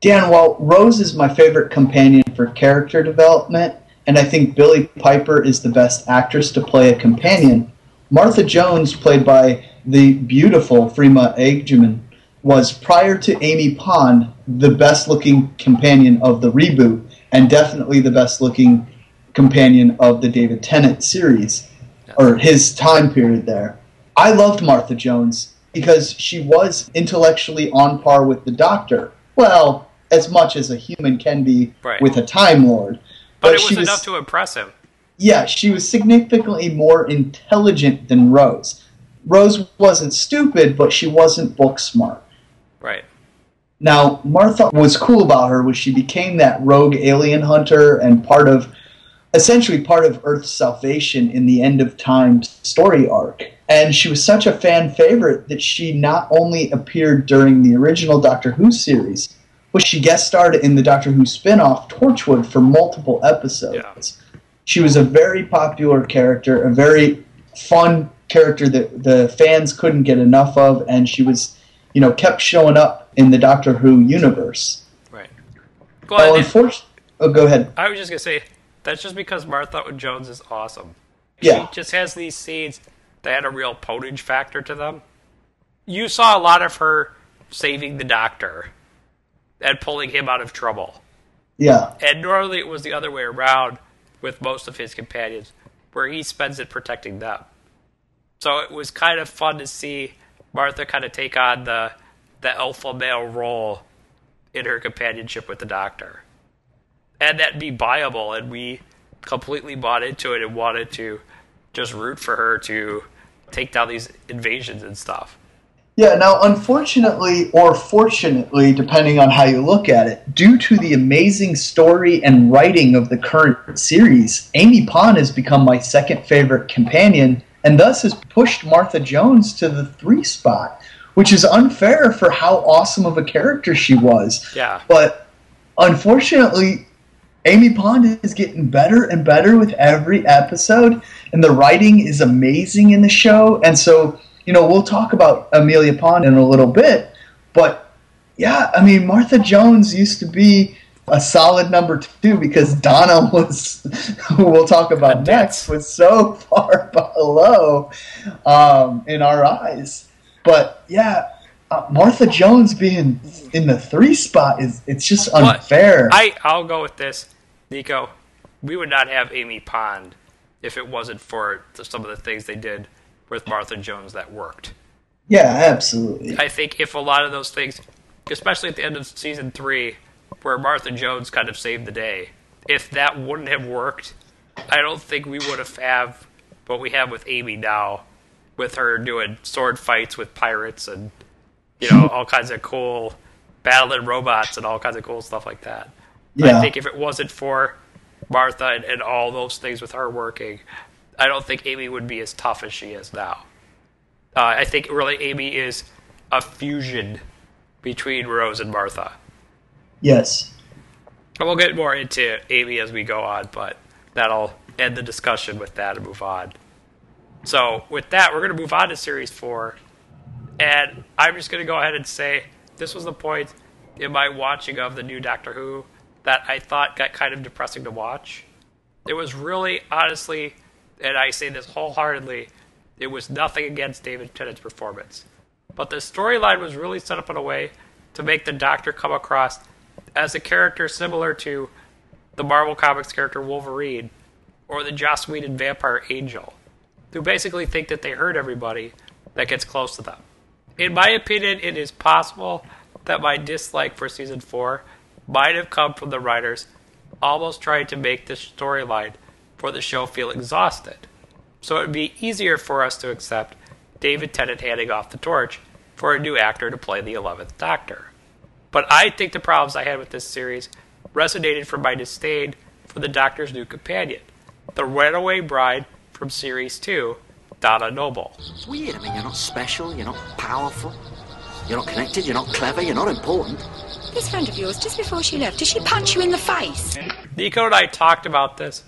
Dan, while Rose is my favorite companion for character development, and I think Billie Piper is the best actress to play a companion, Martha Jones, played by the beautiful Freema Agyeman, was prior to Amy Pond the best looking companion of the reboot, and definitely the best looking companion of the David Tennant series, or his time period there. I loved Martha Jones because she was intellectually on par with the Doctor. Well, as much as a human can be Right. with a Time Lord. But, it she was enough to impress him. yeah, she was significantly more intelligent than Rose. Rose wasn't stupid, but she wasn't book smart. Right. Now, Martha, what's cool about her was she became that rogue alien hunter and part of, essentially part of Earth's salvation in the end of time story arc. And she was such a fan favorite that she not only appeared during the original Doctor Who series, but she guest starred in the Doctor Who spin-off Torchwood for multiple episodes. She was a very popular character, a very fun character that the fans couldn't get enough of, and she was, you know, kept showing up in the Doctor Who universe. Right. Well, Well, unfortunately, oh, go ahead. I was just gonna say that's just because Martha Jones is awesome. Yeah. She just has these scenes that had a real potage factor to them. You saw a lot of her saving the doctor and pulling him out of trouble. Yeah, And normally it was the other way around with most of his companions, where he spends it protecting them. So it was kind of fun to see Martha kind of take on the the alpha male role in her companionship with the Doctor, and that be viable. And we completely bought into it and wanted to just root for her to take down these invasions and stuff. Yeah, now, unfortunately, or fortunately, depending on how you look at it, due to the amazing story and writing of the current series, Amy Pond has become my second favorite companion, and thus has pushed Martha Jones to the three spot, which is unfair for how awesome of a character she was. Yeah. But unfortunately, Amy Pond is getting better and better with every episode, and the writing is amazing in the show. And so, you know, we'll talk about Amelia Pond in a little bit, but yeah, I mean, Martha Jones used to be a solid number two because Donna was, who we'll talk about next, was so far below um, in our eyes. But yeah, uh, Martha Jones being in the three spot is it's just But unfair. I I'll go with this, Nico. We would not have Amy Pond if it wasn't for some of the things they did with Martha Jones that worked. yeah, absolutely. I think if a lot of those things, especially at the end of season three, where Martha Jones kind of saved the day. If that wouldn't have worked, I don't think we would have have what we have with Amy now, with her doing sword fights with pirates and you know all kinds of cool battling robots and all kinds of cool stuff like that. Yeah. I think if it wasn't for Martha and, and all those things with her working, I don't think Amy would be as tough as she is now. Uh, I think really Amy is a fusion between Rose and Martha. Yes. And we'll get more into Amy as we go on, but that'll end the discussion with that and move on. So, with that, we're going to move on to Series 4. And I'm just going to go ahead and say this was the point in my watching of the new Doctor Who that I thought got kind of depressing to watch. It was really, honestly, and I say this wholeheartedly, it was nothing against David Tennant's performance. But the storyline was really set up in a way to make the Doctor come across as a character similar to the Marvel Comics character Wolverine or the Joss Whedon vampire Angel, who basically think that they hurt everybody that gets close to them. In my opinion, it is possible that my dislike for season 4 might have come from the writers almost trying to make this storyline for the show feel exhausted. So it would be easier for us to accept David Tennant handing off the torch for a new actor to play the 11th Doctor. But I think the problems I had with this series resonated from my disdain for the Doctor's new companion, the runaway bride from Series 2, Donna Noble. It's weird. I mean, you're not special, you're not powerful, you're not connected, you're not clever, you're not important. This friend of yours, just before she left, did she punch you in the face? Nico and I talked about this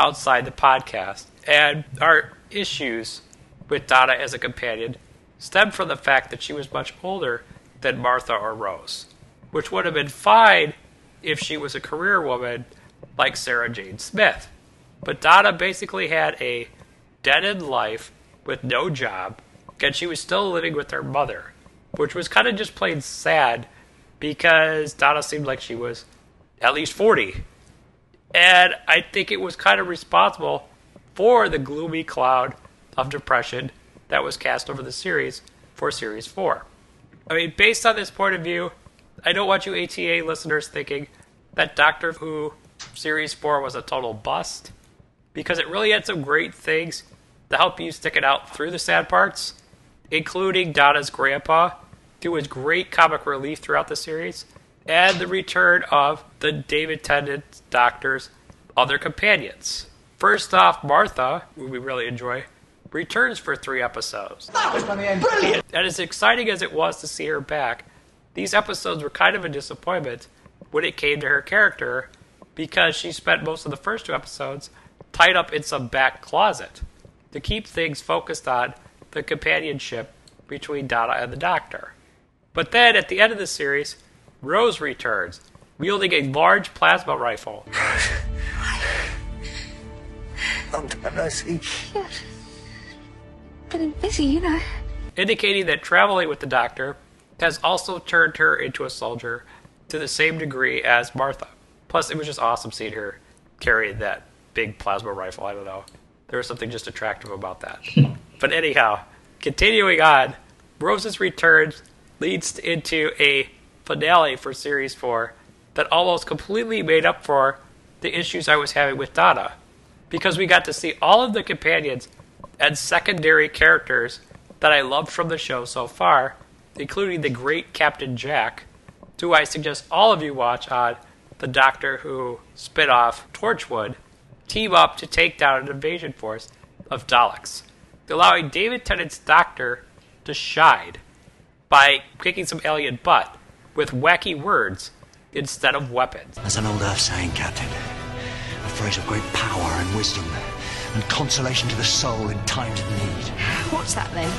outside the podcast, and our issues with Donna as a companion stemmed from the fact that she was much older than Martha or Rose, which would have been fine if she was a career woman like Sarah Jane Smith. But Donna basically had a dead end life with no job, and she was still living with her mother, which was kind of just plain sad because Donna seemed like she was at least 40. And I think it was kind of responsible for the gloomy cloud of depression that was cast over the series for Series 4. I mean, based on this point of view, I don't want you ATA listeners thinking that Doctor Who Series 4 was a total bust, because it really had some great things to help you stick it out through the sad parts, including Donna's grandpa, who was great comic relief throughout the series, and the return of the David Tennant Doctor's other companions. First off, Martha, who we really enjoy, returns for three episodes. That was brilliant! And as exciting as it was to see her back, these episodes were kind of a disappointment when it came to her character because she spent most of the first two episodes tied up in some back closet to keep things focused on the companionship between Donna and the Doctor. But then at the end of the series, Rose returns, wielding a large plasma rifle. Long time no see. Been busy, you know. indicating that traveling with the Doctor has also turned her into a soldier to the same degree as Martha. Plus, it was just awesome seeing her carry that big plasma rifle. I don't know. There was something just attractive about that. but anyhow, continuing on, Rose's return leads into a finale for Series 4 that almost completely made up for the issues I was having with Donna. Because we got to see all of the companions and secondary characters that I loved from the show so far, including the great Captain Jack, who I suggest all of you watch on the Doctor Who spin off Torchwood, team up to take down an invasion force of Daleks, allowing David Tennant's Doctor to shine by kicking some alien butt with wacky words instead of weapons. There's an old Earth saying, Captain. A phrase of great power and wisdom, and consolation to the soul in times of need. What's that then?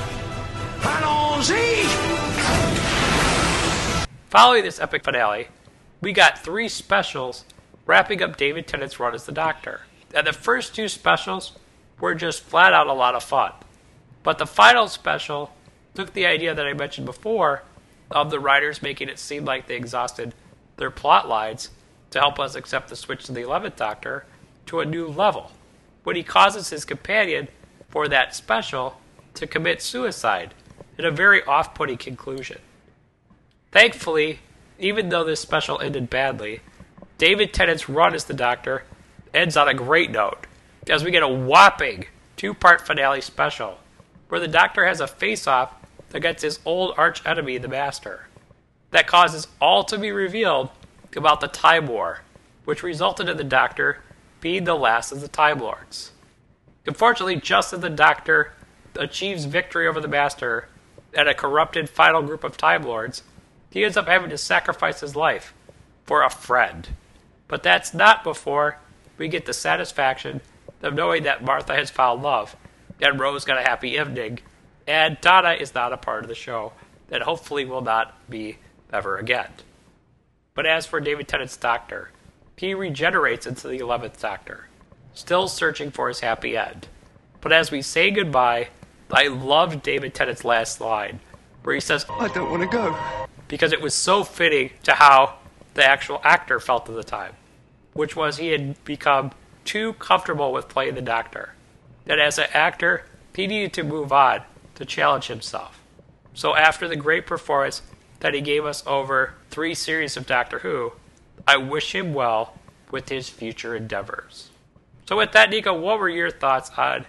Following this epic finale, we got three specials wrapping up David Tennant's run as the Doctor. And the first two specials were just flat out a lot of fun. But the final special took the idea that I mentioned before of the writers making it seem like they exhausted their plot lines to help us accept the switch to the 11th Doctor to a new level. When he causes his companion for that special to commit suicide in a very off putting conclusion. Thankfully, even though this special ended badly, David Tennant's run as the Doctor ends on a great note, as we get a whopping two part finale special, where the Doctor has a face off against his old arch enemy, the Master. That causes all to be revealed about the Time War, which resulted in the Doctor being the last of the Time Lords. Unfortunately, just as the Doctor achieves victory over the Master and a corrupted final group of Time Lords, he ends up having to sacrifice his life for a friend. But that's not before we get the satisfaction of knowing that Martha has found love and Rose got a happy evening, and Donna is not a part of the show, and hopefully will not be ever again. But as for David Tennant's Doctor, he regenerates into the 11th Doctor, still searching for his happy end. But as we say goodbye, I loved David Tennant's last line, where he says, I don't want to go. Because it was so fitting to how the actual actor felt at the time, which was he had become too comfortable with playing the Doctor. That as an actor, he needed to move on to challenge himself. So after the great performance that he gave us over three series of Doctor Who, I wish him well with his future endeavors. So with that, Nico, what were your thoughts on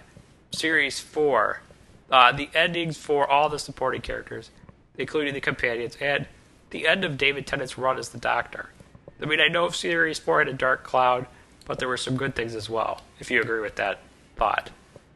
Series 4? Uh, the endings for all the supporting characters, including the companions, and the end of David Tennant's run as the Doctor. I mean, I know Series 4 had a dark cloud, but there were some good things as well, if you agree with that thought.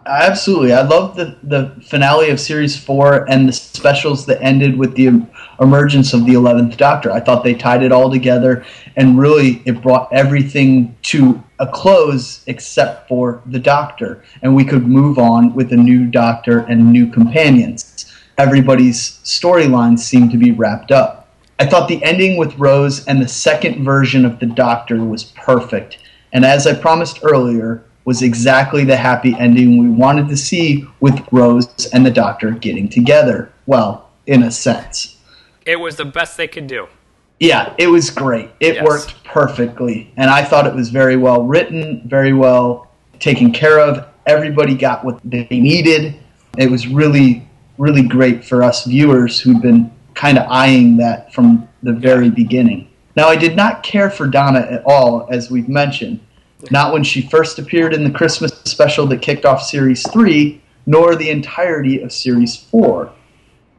Absolutely. I love the, the finale of Series 4 and the specials that ended with the emergence of the 11th Doctor. I thought they tied it all together and really it brought everything to a close except for the Doctor. And we could move on with a new Doctor and new companions. Everybody's storylines seemed to be wrapped up. I thought the ending with Rose and the second version of the Doctor was perfect. And as I promised earlier, was exactly the happy ending we wanted to see with Rose and the Doctor getting together. Well, in a sense. It was the best they could do. Yeah, it was great. It Yes. worked perfectly. And I thought it was very well written, very well taken care of. Everybody got what they needed. It was really, really great for us viewers who'd been kind of eyeing that from the very beginning. Now, I did not care for Donna at all, as we've mentioned. Not when she first appeared in the Christmas special that kicked off Series 3, nor the entirety of Series 4.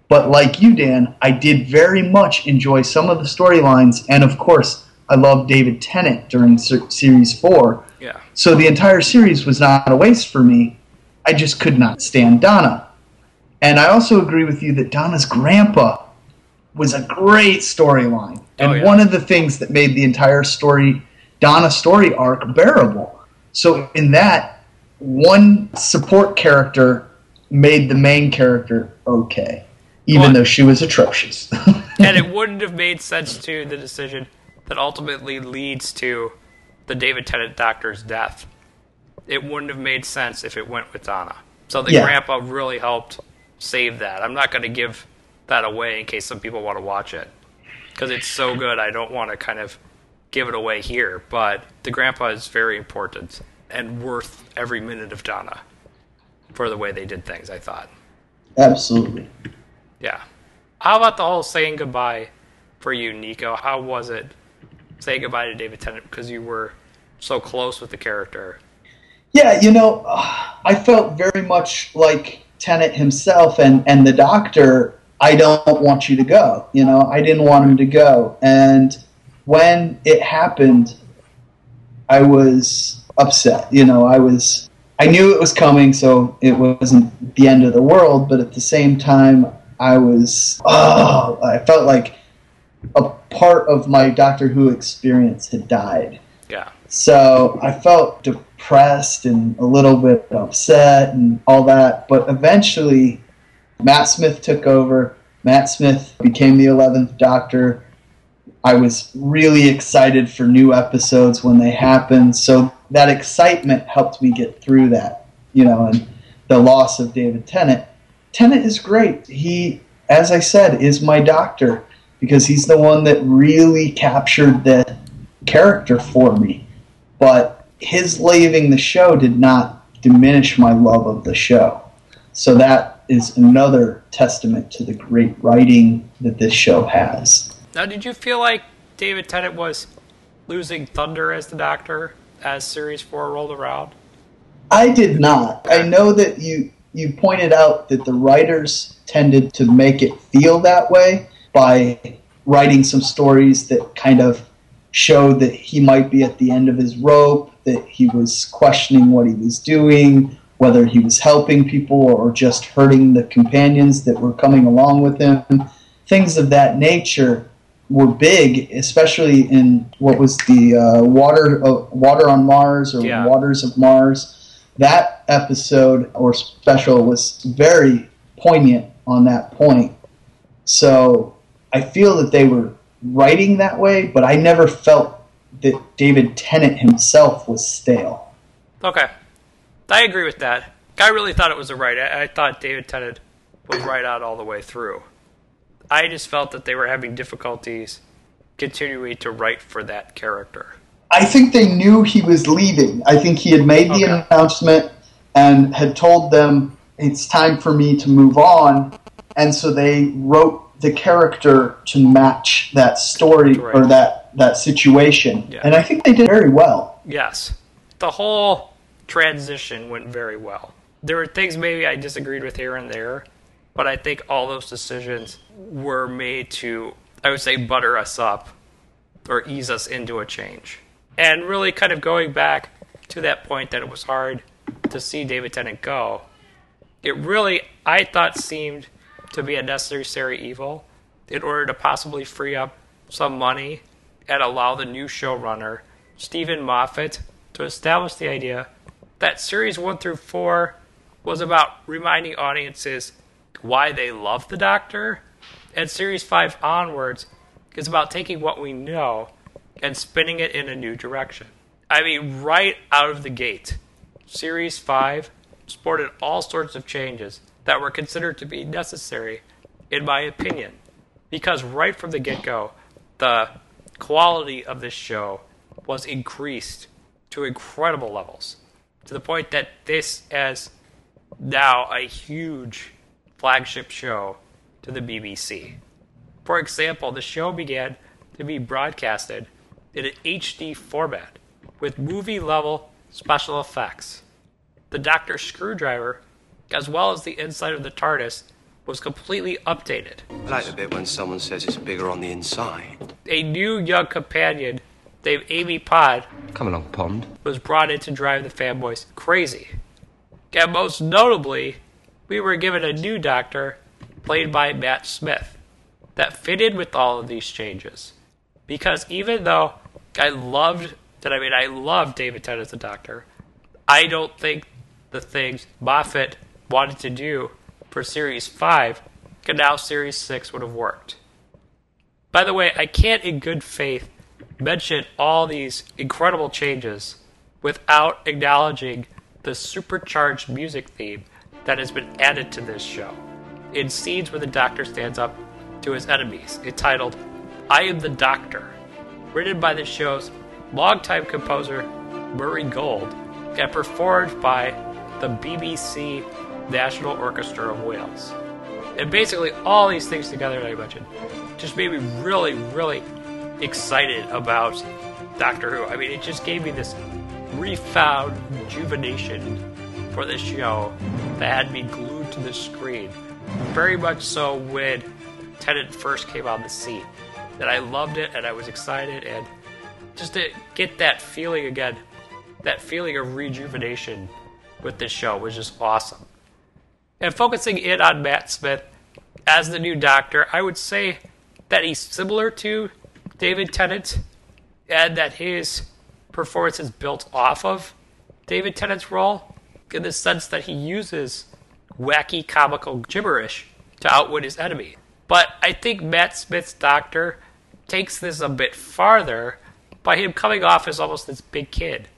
But like you, Dan, I did very much enjoy some of the storylines, and of course, I loved David Tennant during ser- Series 4. Yeah. So the entire series was not a waste for me. I just could not stand Donna. And I also agree with you that Donna's grandpa was a great storyline. Oh, and Oh, yeah. one of the things that made the entire story, Donna story arc, bearable. So in that, one support character made the main character okay, even Well- though she was atrocious. and it wouldn't have made sense to the decision that ultimately leads to the David Tennant Doctor's death. It wouldn't have made sense if it went with Donna. So the Yeah. grandpa really helped save that. I'm not going to give that away in case some people want to watch it because it's so good. I don't want to kind of give it away here, but the grandpa is very important and worth every minute of Donna for the way they did things. I thought. Absolutely. Yeah. How about the whole saying goodbye for you, Nico? How was it saying goodbye to David Tennant because you were so close with the character? Yeah, you know, I felt very much like Tennant himself and, and the doctor. I don't want you to go. You know, I didn't want him to go. And when it happened, I was upset. You know, I was, I knew it was coming, so it wasn't the end of the world. But at the same time, I was, oh, I felt like a part of my Doctor Who experience had died. Yeah. So I felt depressed and a little bit upset and all that. But eventually, Matt Smith took over. Matt Smith became the 11th Doctor. I was really excited for new episodes when they happened. So that excitement helped me get through that, you know, and the loss of David Tennant. Tennant is great. He, as I said, is my doctor because he's the one that really captured the character for me. But his leaving the show did not diminish my love of the show. So that is another testament to the great writing that this show has. Now, did you feel like David Tennant was losing thunder as the Doctor as Series 4 rolled around? I did not. I know that you you pointed out that the writers tended to make it feel that way by writing some stories that kind of showed that he might be at the end of his rope, that he was questioning what he was doing, whether he was helping people or just hurting the companions that were coming along with him. Things of that nature were big, especially in what was the uh, water uh, water on Mars or Yeah. Waters of Mars. That episode or special was very poignant on that point. So I feel that they were writing that way, but I never felt that David Tennant himself was stale. Okay. I agree with that. I really thought it was a right. I, I thought David Tennant was right out all the way through. I just felt that they were having difficulties continuing to write for that character. I think they knew he was leaving. I think he had made the Okay. announcement and had told them it's time for me to move on, and so they wrote the character to match that story or that that situation. Yeah. And I think they did very well. Yes. The whole transition went very well. There were things maybe I disagreed with here and there, but I think all those decisions were made to, I would say, butter us up or ease us into a change. And really kind of going back to that point that it was hard to see David Tennant go, it really, I thought, seemed to be a necessary evil in order to possibly free up some money and allow the new showrunner, Steven Moffat, to establish the idea that series 1 through 4 was about reminding audiences why they love the Doctor, and series 5 onwards is about taking what we know and spinning it in a new direction. I mean, right out of the gate, Series 5 sported all sorts of changes that were considered to be necessary, in my opinion, because right from the get go, the quality of this show was increased to incredible levels, to the point that this is now a huge flagship show to the mm-hmm. BBC. For example, the show began to be broadcasted in an HD format with movie level special effects. The Doctor's screwdriver, as well as the inside of the TARDIS, was completely updated. I like the bit when someone says it's bigger on the inside. A new young companion named Amy Pond Come along, Pond. was brought in to drive the fanboys crazy. And most notably, we were given a new Doctor, played by Matt Smith, that fitted with all of these changes. Because even though I loved that, I mean, I love David Tennant as a Doctor, I don't think the things Moffat wanted to do for Series 5 and now Series 6 would have worked. By the way, I can't in good faith mention all these incredible changes without acknowledging the supercharged music theme that has been added to this show. In scenes where the Doctor stands up to his enemies, entitled I Am the Doctor, written by the show's longtime composer Murray Gold and performed by the BBC National Orchestra of Wales. And basically, all these things together that I mentioned just made me really, really excited about Doctor Who. I mean, it just gave me this refound rejuvenation for this show that had me glued to the screen. Very much so when Tennant first came on the scene. That I loved it and I was excited and just to get that feeling again, that feeling of rejuvenation with this show was just awesome. And focusing in on Matt Smith as the new Doctor, I would say that he's similar to David Tennant and that his performance is built off of David Tennant's role in the sense that he uses wacky comical gibberish to outwit his enemy. But I think Matt Smith's Doctor takes this a bit farther by him coming off as almost this big kid.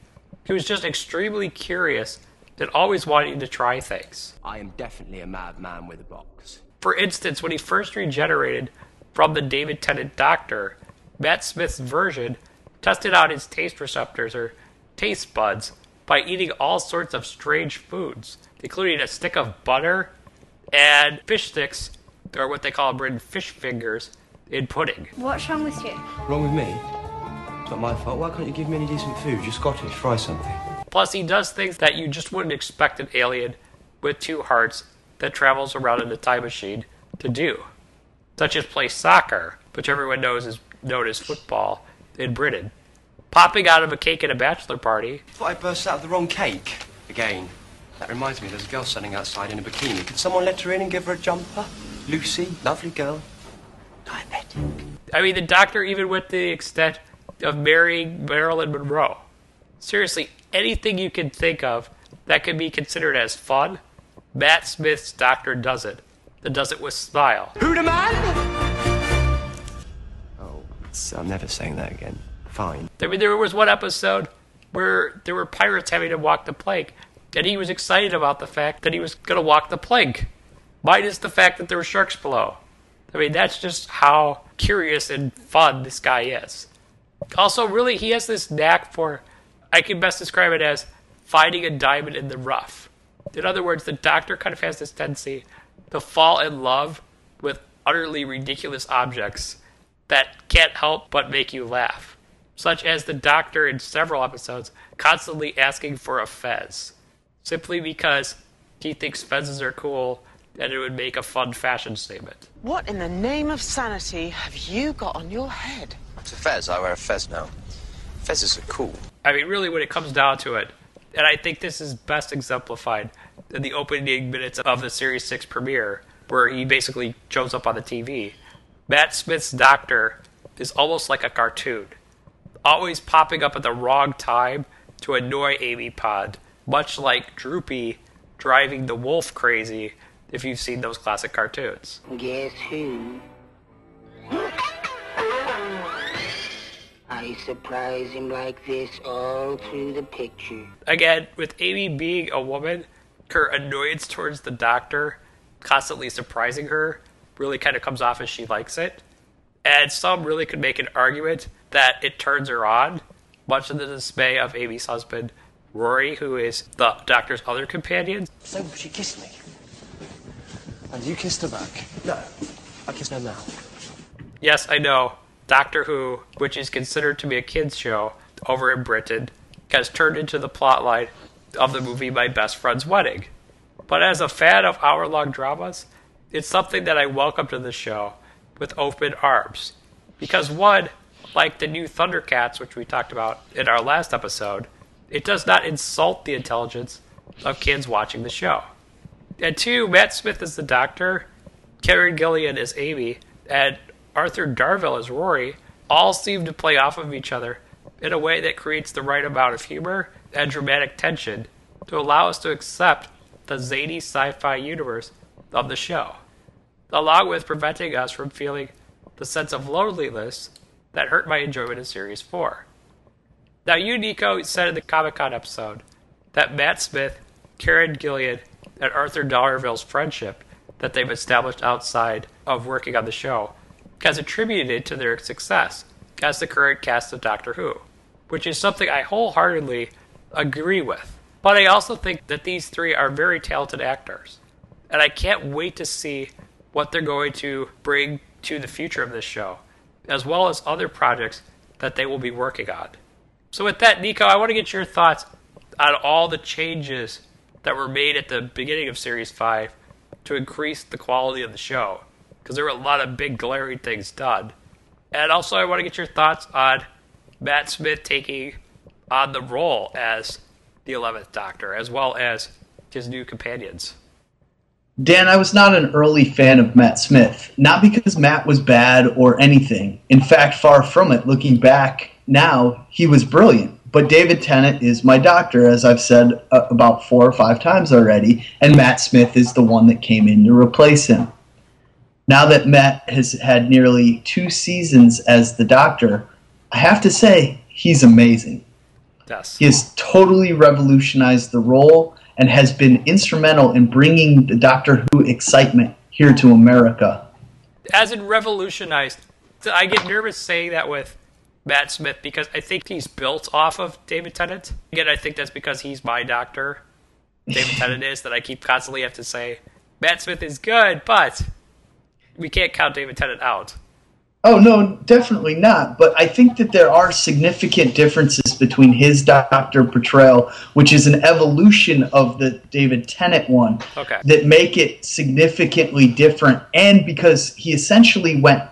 He was just extremely curious and always wanting to try things. I am definitely a madman with a box. For instance, when he first regenerated from the David Tennant Doctor, Matt Smith's version tested out his taste receptors or taste buds by eating all sorts of strange foods, including a stick of butter and fish sticks, or what they call in Britain fish fingers, in pudding. What's wrong with you? Wrong with me? It's not my fault. Why can't you give me any decent food? You're Scottish. Fry something. Plus, he does things that you just wouldn't expect an alien with two hearts that travels around in a time machine to do, such as play soccer, which everyone knows is known as football in Britain. Popping out of a cake at a bachelor party. I Thought I burst out of the wrong cake. Again. That reminds me, there's a girl standing outside in a bikini. Could someone let her in and give her a jumper? Lucy, lovely girl. Diabetic. I mean, the doctor even went to the extent of marrying Marilyn Monroe. Seriously, anything you can think of that could be considered as fun, Matt Smith's doctor does it. And does it with style. Who the man? Oh, it's- I'm never saying that again. Fine. Mean, there was one episode where there were pirates having to walk the plank, and he was excited about the fact that he was going to walk the plank, minus the fact that there were sharks below. I mean, that's just how curious and fun this guy is. Also, really, he has this knack for, I can best describe it as finding a diamond in the rough. In other words, the doctor kind of has this tendency to fall in love with utterly ridiculous objects that can't help but make you laugh. Such as the doctor in several episodes constantly asking for a fez, simply because he thinks fezzes are cool and it would make a fun fashion statement. What in the name of sanity have you got on your head? It's a fez. I wear a fez now. Fezzes are cool. I mean, really, when it comes down to it, and I think this is best exemplified in the opening minutes of the Series 6 premiere, where he basically shows up on the TV. Matt Smith's doctor is almost like a cartoon, always popping up at the wrong time to annoy Amy Pond, much like Droopy driving the wolf crazy if you've seen those classic cartoons. Guess who? I surprise him like this all through the picture. Again, with Amy being a woman, her annoyance towards the doctor, constantly surprising her, really kind of comes off as she likes it. And some really could make an argument that it turns her on, much to the dismay of Amy's husband, Rory, who is the doctor's other companion. So she kissed me. And you kissed her back? No. I kissed her now. Yes, I know. Doctor Who, which is considered to be a kids' show over in Britain, has turned into the plotline of the movie My Best Friend's Wedding. But as a fan of hour long dramas, it's something that I welcome to the show with open arms. Because, one, like the new Thundercats, which we talked about in our last episode, it does not insult the intelligence of kids watching the show. And two, Matt Smith is the doctor, Karen Gillian is Amy, and Arthur Darvill as Rory all seem to play off of each other in a way that creates the right amount of humor and dramatic tension to allow us to accept the zany sci fi universe of the show, along with preventing us from feeling the sense of loneliness that hurt my enjoyment of Series 4. Now, you, Nico, said in the Comic Con episode that Matt Smith, Karen Gillian, and Arthur Darvill's friendship that they've established outside of working on the show has attributed to their success as the current cast of Doctor Who, which is something I wholeheartedly agree with. But I also think that these three are very talented actors, and I can't wait to see what they're going to bring to the future of this show, as well as other projects that they will be working on. So, with that, Nico, I want to get your thoughts on all the changes that were made at the beginning of Series 5 to increase the quality of the show, because there were a lot of big, glaring things done. And also, I want to get your thoughts on Matt Smith taking on the role as the 11th Doctor, as well as his new companions. Dan, I was not an early fan of Matt Smith. Not because Matt was bad or anything. In fact, far from it. Looking back now, he was brilliant. But David Tennant is my doctor, as I've said uh, about four or five times already, and Matt Smith is the one that came in to replace him. Now that Matt has had nearly two seasons as the doctor, I have to say he's amazing. Yes. He has totally revolutionized the role and has been instrumental in bringing the Doctor Who excitement here to America. As in revolutionized, I get nervous saying that with Matt Smith because I think he's built off of David Tennant. Again, I think that's because he's my doctor. David Tennant is that I keep constantly have to say Matt Smith is good, but we can't count David Tennant out. Oh no, definitely not. But I think that there are significant differences between his Doctor portrayal, which is an evolution of the David Tennant one, Okay. that make it significantly different. And because he essentially went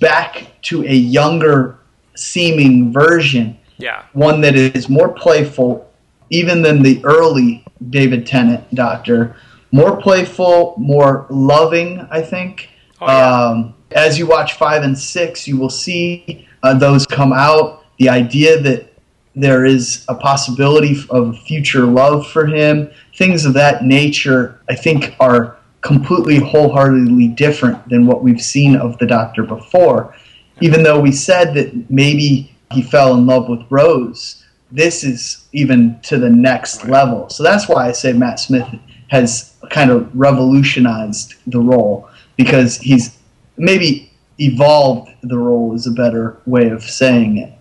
back to a younger seeming version, Yeah. one that is more playful, even than the early David Tennant Doctor. More playful, more loving, I think. um, as you watch five and six, you will see uh, those come out. The idea that there is a possibility of future love for him, things of that nature, I think are completely wholeheartedly different than what we've seen of the Doctor before. Even though we said that maybe he fell in love with Rose, this is even to the next level. So that's why I say Matt Smith has kind of revolutionized the role because he's maybe evolved the role is a better way of saying it.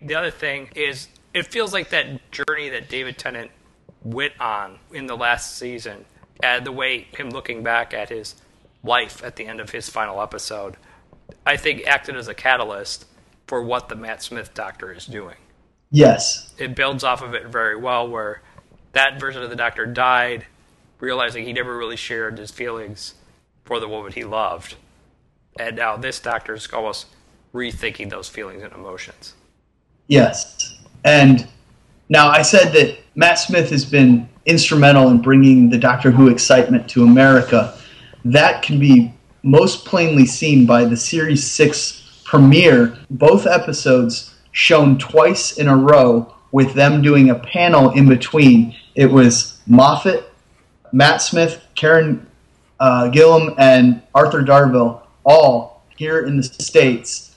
The other thing is, it feels like that journey that David Tennant went on in the last season, and the way him looking back at his life at the end of his final episode, I think acted as a catalyst for what the Matt Smith Doctor is doing. Yes. It builds off of it very well, where that version of the Doctor died, realizing he never really shared his feelings for the woman he loved. And now this Doctor is almost rethinking those feelings and emotions. Yes. And now I said that Matt Smith has been instrumental in bringing the Doctor Who excitement to America. That can be most plainly seen by the Series 6 premiere, both episodes shown twice in a row with them doing a panel in between. It was Moffat, Matt Smith, Karen uh, Gillan, and Arthur Darvill all here in the States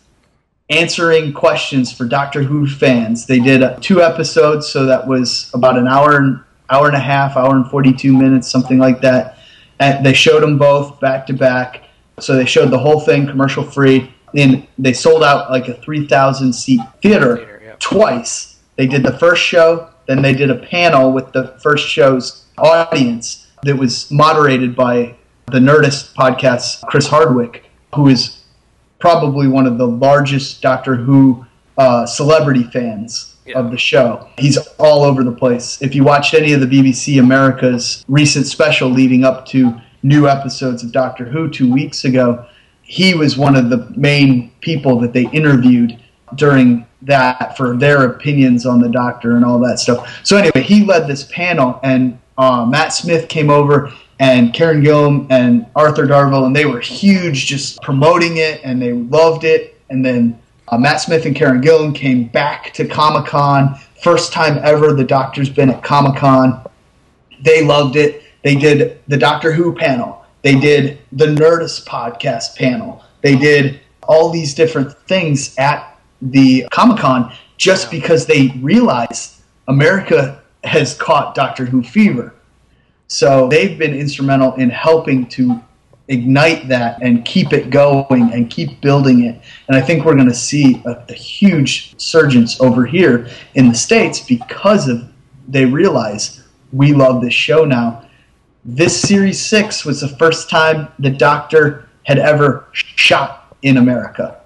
answering questions for Doctor Who fans. They did uh, two episodes, so that was about an hour and hour and a half, hour and forty two minutes, something like that. And they showed them both back to back. So they showed the whole thing commercial free. And they sold out like a three thousand seat theater twice. They did the first show, then they did a panel with the first show's audience that was moderated by the Nerdist podcast's Chris Hardwick, who is probably one of the largest Doctor Who uh, celebrity fans of the show. He's all over the place. If you watched any of the BBC America's recent special leading up to new episodes of Doctor Who two weeks ago, he was one of the main people that they interviewed during that for their opinions on the Doctor and all that stuff. So anyway, he led this panel, and uh, Matt Smith came over and Karen Gillan and Arthur Darvill, and they were huge, just promoting it, and they loved it. And then uh, Matt Smith and Karen Gillan came back to Comic Con, first time ever the Doctor's been at Comic Con. They loved it. They did the Doctor Who panel. They did the Nerdist podcast panel. They did all these different things at the Comic Con just because they realized America has caught Doctor Who fever. So they've been instrumental in helping to ignite that and keep it going and keep building it. And I think we're going to see a, a huge surgence over here in the States because of they realize we love this show now. This series six was the first time the Doctor had ever shot in America.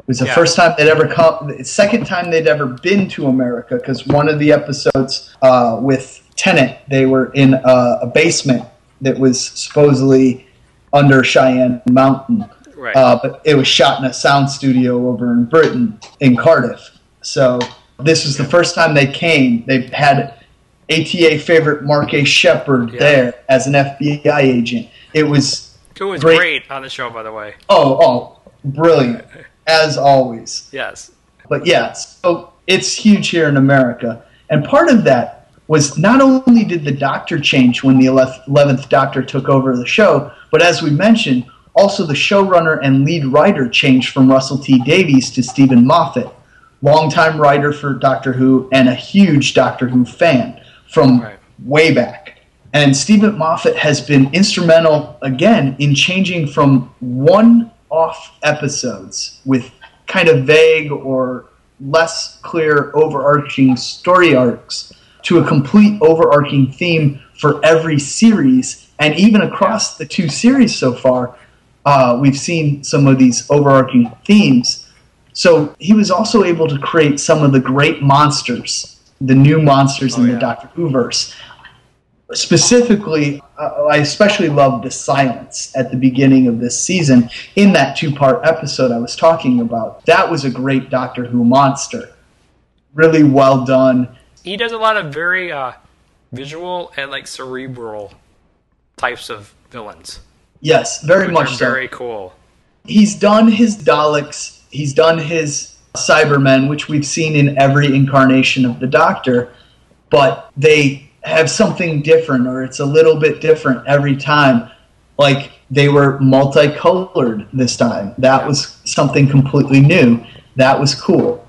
It was the Yeah. first time they'd ever come, the second time they'd ever been to America because one of the episodes uh, with Tennant, they were in a, a basement that was supposedly under Cheyenne Mountain. Right. Uh, but it was shot in a sound studio over in Britain, in Cardiff. So this was the first time they came. They've had ATA favorite Mark A. Sheppard there as an FBI agent. It was Who was Great. great. on the show, by the way. oh oh brilliant as always. Yes. But yeah, so it's huge here in America. And part of that was not only did the doctor change when the 11th Doctor took over the show, but as we mentioned, also the showrunner and lead writer changed from Russell T Davies to Steven Moffat, longtime writer for Doctor Who and a huge Doctor Who fan from way back. And Steven Moffat has been instrumental again in changing from one off episodes with kind of vague or less clear overarching story arcs to a complete overarching theme for every series and even across the two series so far uh, we've seen some of these overarching themes. So he was also able to create some of the great monsters, the new monsters in the Doctor Who verse. Specifically, uh, I especially loved the silence at the beginning of this season in that two part episode I was talking about. That was a great Doctor Who monster. Really well done. He does a lot of very uh, visual and like cerebral types of villains. Yes, very much so. Very cool. He's done his Daleks, he's done his Cybermen, which we've seen in every incarnation of the Doctor, but they have something different or it's a little bit different every time. Like they were multicolored this time. That was something completely new. That was cool.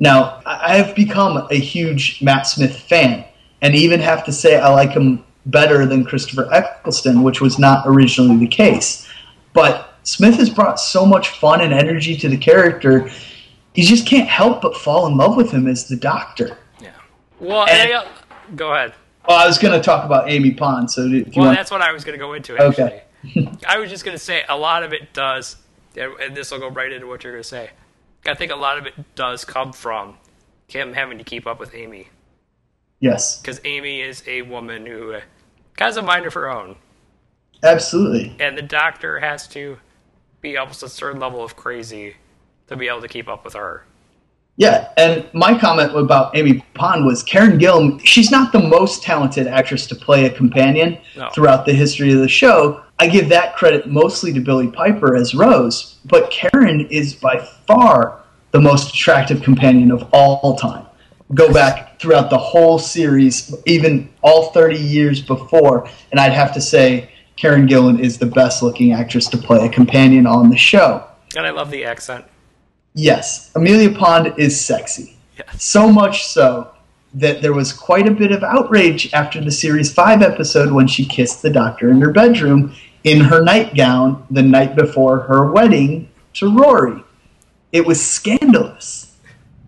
Now, I I have become a huge Matt Smith fan, and even have to say I like him better than Christopher Eccleston, which was not originally the case. But Smith has brought so much fun and energy to the character, you just can't help but fall in love with him as the Doctor. Yeah. Well, And- go ahead. Well, I was going to talk about Amy Pond, so if you Well, that's what I was going to go into. Actually, okay. I was just going to say a lot of it does, and this will go right into what you're going to say. I think a lot of it does come from him having to keep up with Amy, yes, because Amy is a woman who uh, has a mind of her own, absolutely. and the Doctor has to be almost a certain level of crazy to be able to keep up with her. Yeah, and my comment about Amy Pond was Karen Gillan. She's not the most talented actress to play a companion No. throughout the history of the show. I give that credit mostly to Billie Piper as Rose, but Karen is by far the most attractive companion of all time. Go back throughout the whole series, even all 30 years before, and I'd have to say Karen Gillan is the best looking actress to play a companion on the show. And I love the accent. Yes, Amelia Pond is sexy. So much so that there was quite a bit of outrage after the series 5 episode when she kissed the doctor in her bedroom in her nightgown the night before her wedding to Rory. It was scandalous,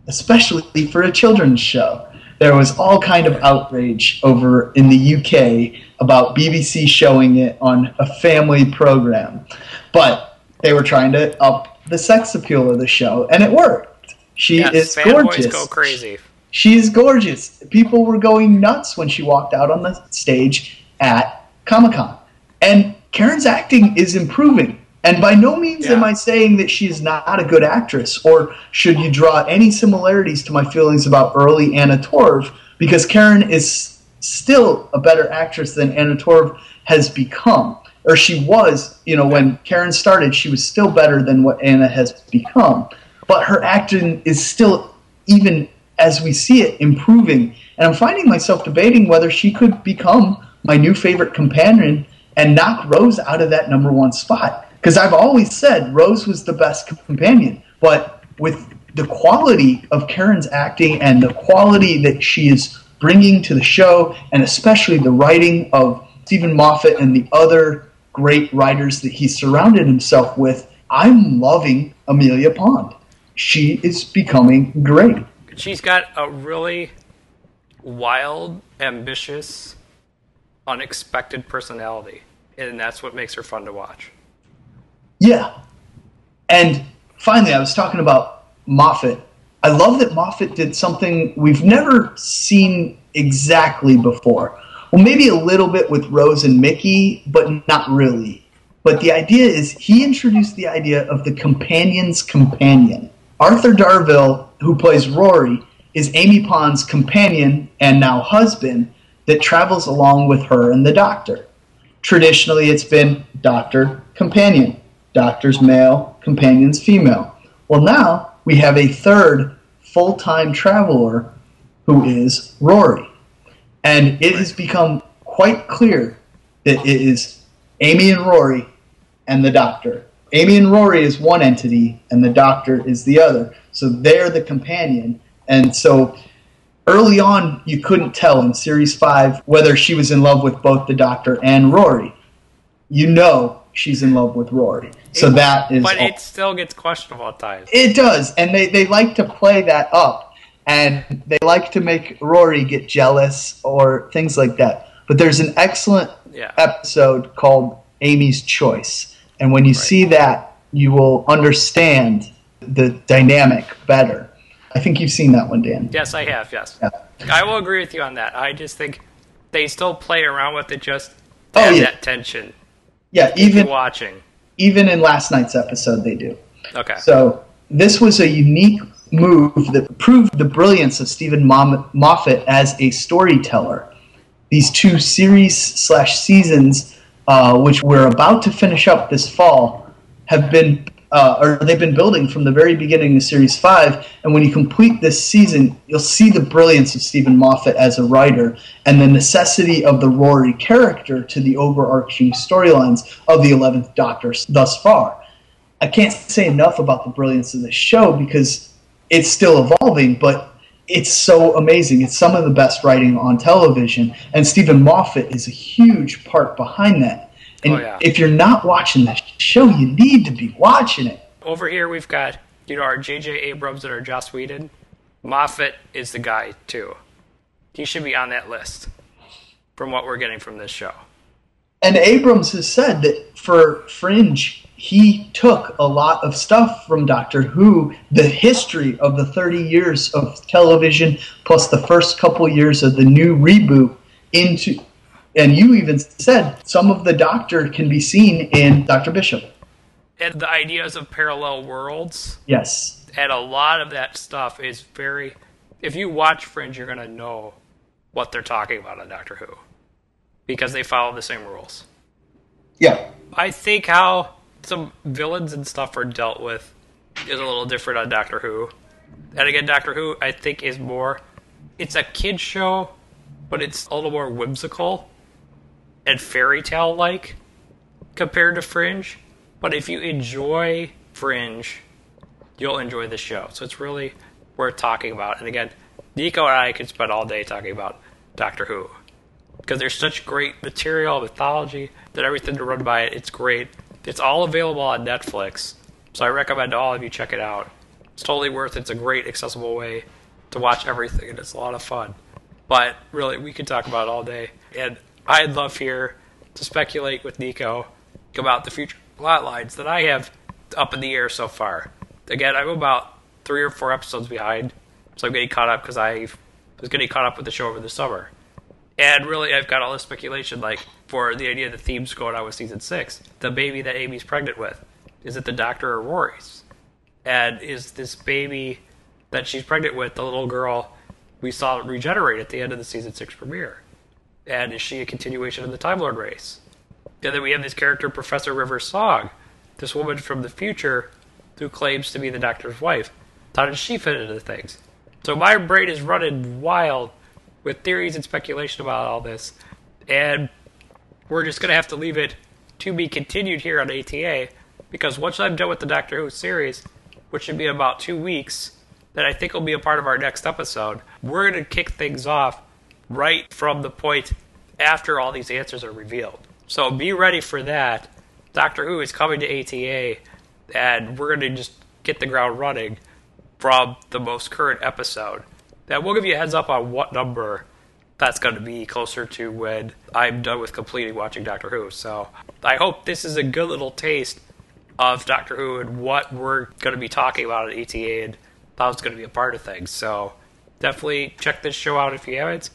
especially for a children's show. There was all kind of outrage over in the UK about BBC showing it on a family program. But they were trying to up the sex appeal of the show, and it worked. She yes, is gorgeous. go crazy. She's gorgeous. People were going nuts when she walked out on the stage at Comic Con. And Karen's acting is improving. And by no means am I saying that she is not a good actress, or should you draw any similarities to my feelings about early Anna Torv, because Karen is still a better actress than Anna Torv has become. Or she was, you know, when Karen started, she was still better than what Anna has become. But her acting is still, even as we see it, improving. And I'm finding myself debating whether she could become my new favorite companion and knock Rose out of that number one spot. Because I've always said Rose was the best companion. But with the quality of Karen's acting and the quality that she is bringing to the show, and especially the writing of Steven Moffat and the other great writers that he surrounded himself with, I'm loving Amelia Pond. She is becoming great. She's got a really wild, ambitious, unexpected personality, and that's what makes her fun to watch. Yeah. And finally, I was talking about Moffat. I love that Moffat did something we've never seen exactly before. Well, maybe a little bit with Rose and Mickey, but not really. But the idea is he introduced the idea of the companion's companion. Arthur Darvill, who plays Rory, is Amy Pond's companion and now husband that travels along with her and the doctor. Traditionally, it's been doctor, companion, doctor's male, companion's female. Well, now we have a third full time traveler who is Rory. And it has become quite clear that it is Amy and Rory and the Doctor. Amy and Rory is one entity, and the Doctor is the other. So they're the companion. And so early on, you couldn't tell in Series 5 whether she was in love with both the Doctor and Rory. You know she's in love with Rory. So It- that is. But all- it still gets questionable at times. it does, and they, they like to play that up, and they like to make Rory get jealous or things like that. But there's an excellent Yeah. episode called Amy's Choice, And when you see that, you will understand the dynamic better. I think you've seen that one, Dan. Yes, I have. Yes, Yeah. I will agree with you on that. I just think they still play around with it just to Oh, yeah. that tension. Yeah, even watching. even in last night's episode, they do. Okay. So this was a unique move that proved the brilliance of Steven Moffat as a storyteller. These two series slash seasons, uh, which we're about to finish up this fall, have been uh, or they've been building from the very beginning of Series Five. And when you complete this season, you'll see the brilliance of Steven Moffat as a writer and the necessity of the Rory character to the overarching storylines of the Eleventh Doctor thus far. I can't say enough about the brilliance of this show because it's still evolving, but it's so amazing. It's some of the best writing on television, and Steven Moffat is a huge part behind that. And Oh, yeah. if you're not watching that show, you need to be watching it. Over here, we've got you know our J.J. Abrams and our Joss Whedon. Moffat is the guy too. He should be on that list from what we're getting from this show. And Abrams has said that for Fringe, he took a lot of stuff from Doctor Who, the history of the 30 years of television, plus the first couple years of the new reboot, into. And you even said some of the Doctor can be seen in Doctor Bishop. And the ideas of parallel worlds Yes. and a lot of that stuff is very. If you watch Fringe, you're gonna know what they're talking about on Doctor Who because they follow the same rules. Yeah. I think how some villains and stuff are dealt with is a little different on Doctor Who. And again, Doctor Who, I think, is more. It's a kid show, but it's a little more whimsical and fairy tale like compared to Fringe. But if you enjoy Fringe, you'll enjoy the show. So it's really worth talking about. And again, Nico and I could spend all day talking about Doctor Who because there's such great material, mythology, that everything to run by it. It's great. It's all available on Netflix, so I recommend all of you check it out. It's totally worth it. It's a great, accessible way to watch everything, and it's a lot of fun. But really, we could talk about it all day, and I'd love here to speculate with Nico about the future plot lines that I have up in the air so far. Again, I'm about three or four episodes behind, so I'm getting caught up because I was getting caught up with the show over the summer. And really, I've got all this speculation, like for the idea of the themes going on with season six. The baby that Amy's pregnant with, is it the doctor or Rory's? And is this baby that she's pregnant with the little girl we saw regenerate at the end of the season six premiere? And is she a continuation of the Time Lord race? And then we have this character, Professor River Song, this woman from the future who claims to be the doctor's wife. How does she fit into things? So my brain is running wild with theories and speculation about all this, and we're just gonna have to leave it to be continued here on ATA because once I'm done with the Doctor Who series, which should be in about two weeks, that I think will be a part of our next episode, we're gonna kick things off right from the point after all these answers are revealed. So be ready for that. Doctor Who is coming to ATA, and we're gonna just get the ground running from the most current episode. That we'll give you a heads up on what number that's going to be closer to when I'm done with completing watching Doctor Who. So I hope this is a good little taste of Doctor Who and what we're going to be talking about at ATA and how it's going to be a part of things. So definitely check this show out if you haven't.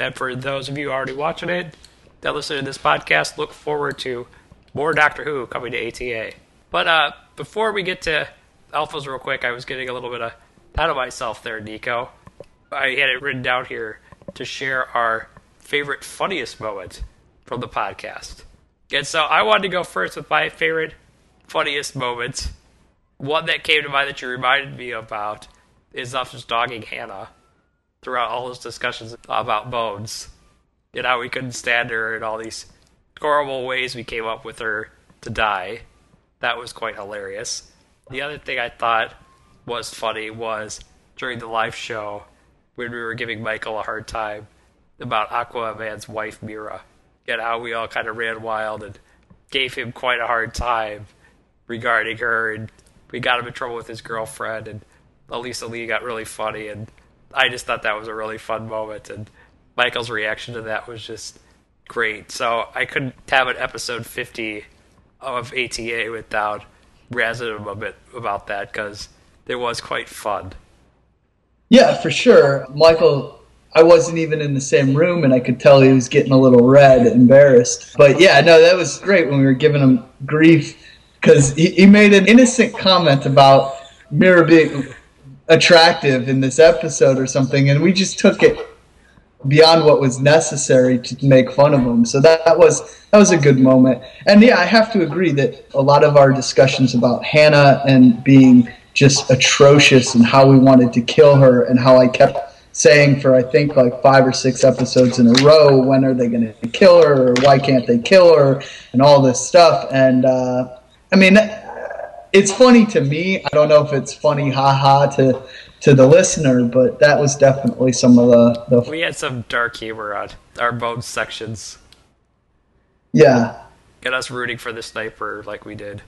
And for those of you already watching it that listen to this podcast, look forward to more Doctor Who coming to ATA. But uh, before we get to alphas real quick, I was getting a little bit of out of myself there, Nico. I had it written down here to share our favorite funniest moment from the podcast. And so I wanted to go first with my favorite funniest moment. One that came to mind that you reminded me about is just dogging Hannah throughout all those discussions about Bones and how we couldn't stand her and all these horrible ways we came up with her to die. That was quite hilarious. The other thing I thought was funny was during the live show when we were giving Michael a hard time about Aquaman's wife Mera and how we all kind of ran wild and gave him quite a hard time regarding her and we got him in trouble with his girlfriend and Elisa Lee got really funny and I just thought that was a really fun moment and Michael's reaction to that was just great. So I couldn't have an episode 50 of ATA without razzing him a bit about that because it was quite fun. Yeah, for sure. Michael, I wasn't even in the same room and I could tell he was getting a little red, embarrassed. But yeah, no, that was great when we were giving him grief because he, he made an innocent comment about Mera being attractive in this episode or something, and we just took it beyond what was necessary to make fun of him. So that, that was that was a good moment. And yeah, I have to agree that a lot of our discussions about Hannah and being just atrocious and how we wanted to kill her and how I kept saying for I think like five or six episodes in a row, when are they going to kill her or why can't they kill her and all this stuff. And uh, I mean, it's funny to me. I don't know if it's funny, haha, to to the listener, but that was definitely some of the, the We had some dark humor on our bones sections. yeah. Get us rooting for the sniper like we did.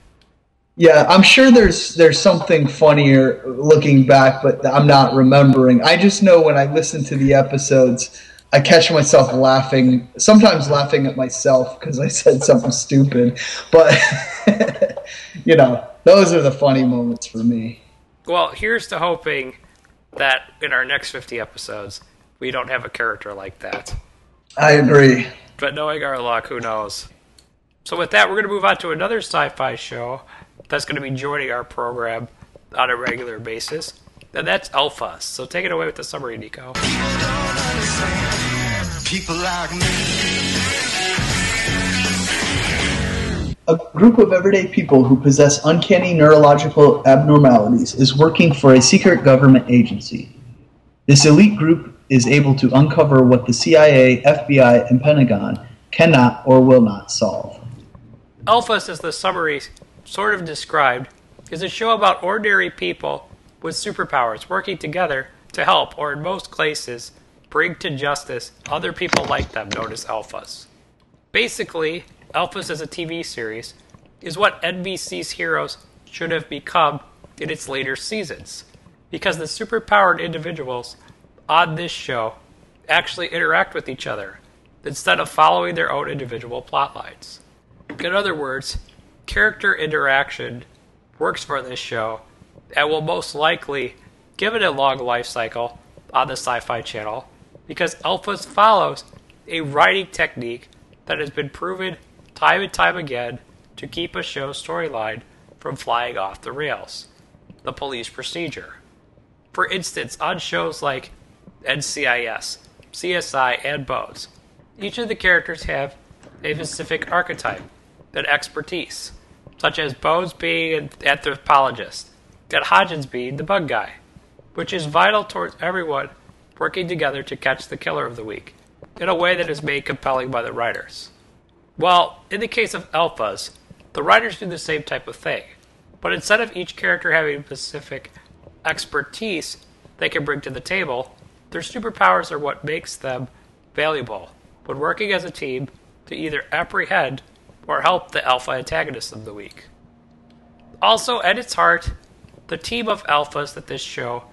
Yeah, I'm sure there's there's something funnier looking back, but I'm not remembering. I just know when I listen to the episodes, I catch myself laughing, sometimes laughing at myself because I said something stupid. But you know, those are the funny moments for me. Well, here's to hoping that in our next 50 episodes, we don't have a character like that. I agree. But knowing our luck, who knows? So, with that, we're going to move on to another sci fi show that's going to be joining our program on a regular basis, and that's Alpha. So, take it away with the summary, Nico. People like me. A group of everyday people who possess uncanny neurological abnormalities is working for a secret government agency. This elite group is able to uncover what the CIA, FBI, and Pentagon cannot or will not solve. Alphas, as the summary sort of described, is a show about ordinary people with superpowers working together to help, or in most cases, bring to justice other people like them known as alphas. Basically, Alphas as a TV series is what NBC's heroes should have become in its later seasons, because the superpowered individuals on this show actually interact with each other instead of following their own individual plot lines. In other words, character interaction works for this show and will most likely give it a long life cycle on the Sci Fi Channel because Alphas follows a writing technique that has been proven time and time again to keep a show's storyline from flying off the rails the police procedure. For instance, on shows like NCIS, CSI, and Bones, each of the characters have a specific archetype and expertise, such as Bones being an anthropologist and Hodgins being the bug guy, which is vital towards everyone working together to catch the killer of the week in a way that is made compelling by the writers. Well, in the case of alphas, the writers do the same type of thing, but instead of each character having specific expertise they can bring to the table, their superpowers are what makes them valuable when working as a team to either apprehend or help the alpha antagonist of the week. Also, at its heart, the team of alphas that this show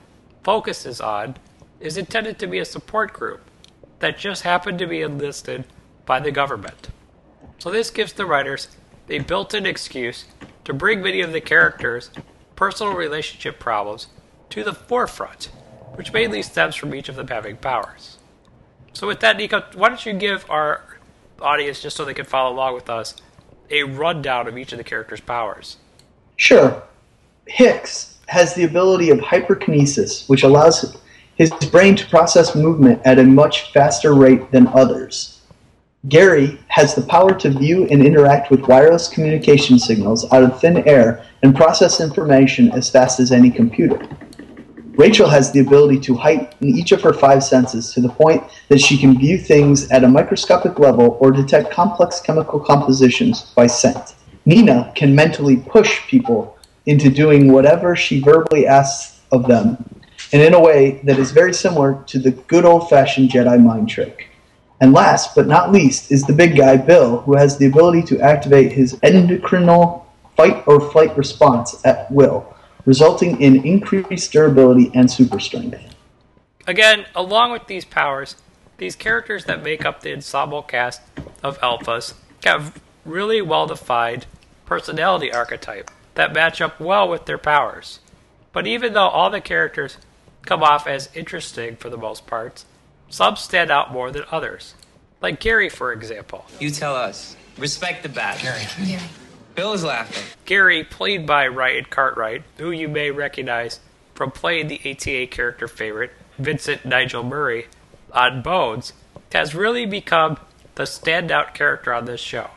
focuses on is intended to be a support group that just happened to be enlisted by the government. So this gives the writers a built-in excuse to bring many of the characters' personal relationship problems to the forefront, which mainly stems from each of them having powers. So with that, Nico, why don't you give our audience, just so they can follow along with us, a rundown of each of the characters' powers? Sure. Hicks has the ability of hyperkinesis, which allows his brain to process movement at a much faster rate than others. Gary has the power to view and interact with wireless communication signals out of thin air and process information as fast as any computer. Rachel has the ability to heighten each of her five senses to the point that she can view things at a microscopic level or detect complex chemical compositions by scent. Nina can mentally push people into doing whatever she verbally asks of them, and in a way that is very similar to the good old fashioned Jedi mind trick. And last but not least is the big guy, Bill, who has the ability to activate his endocrinal fight or flight response at will, resulting in increased durability and super strength. Again, along with these powers, these characters that make up the ensemble cast of alphas have really well defined personality archetype that match up well with their powers. But even though all the characters come off as interesting for the most part, some stand out more than others. Like Gary, for example. You tell us. Respect the bat. Gary. Bill is laughing. Gary, played by Ryan Cartwright, who you may recognize from playing the ATA character favorite, Vincent Nigel Murray, on Bones, has really become the standout character on this show.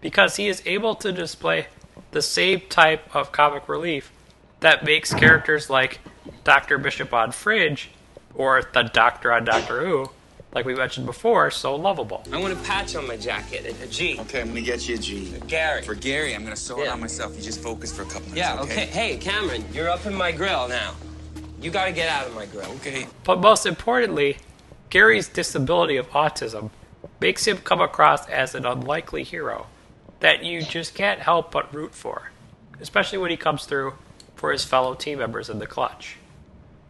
Because he is able to display the same type of comic relief that makes characters like Dr. Bishop on Fringe or the Doctor on Doctor Who, like we mentioned before, so lovable. I want a patch on my jacket, a, a G. Okay, I'm gonna get you a G. Gary. For Gary, I'm gonna sew it on myself. You just focus for a couple minutes. Yeah, okay. Hey, Cameron, you're up in my grill now. You gotta get out of my grill. Okay. But most importantly, Gary's disability of autism makes him come across as an unlikely hero that you just can't help but root for, especially when he comes through for his fellow team members in the clutch.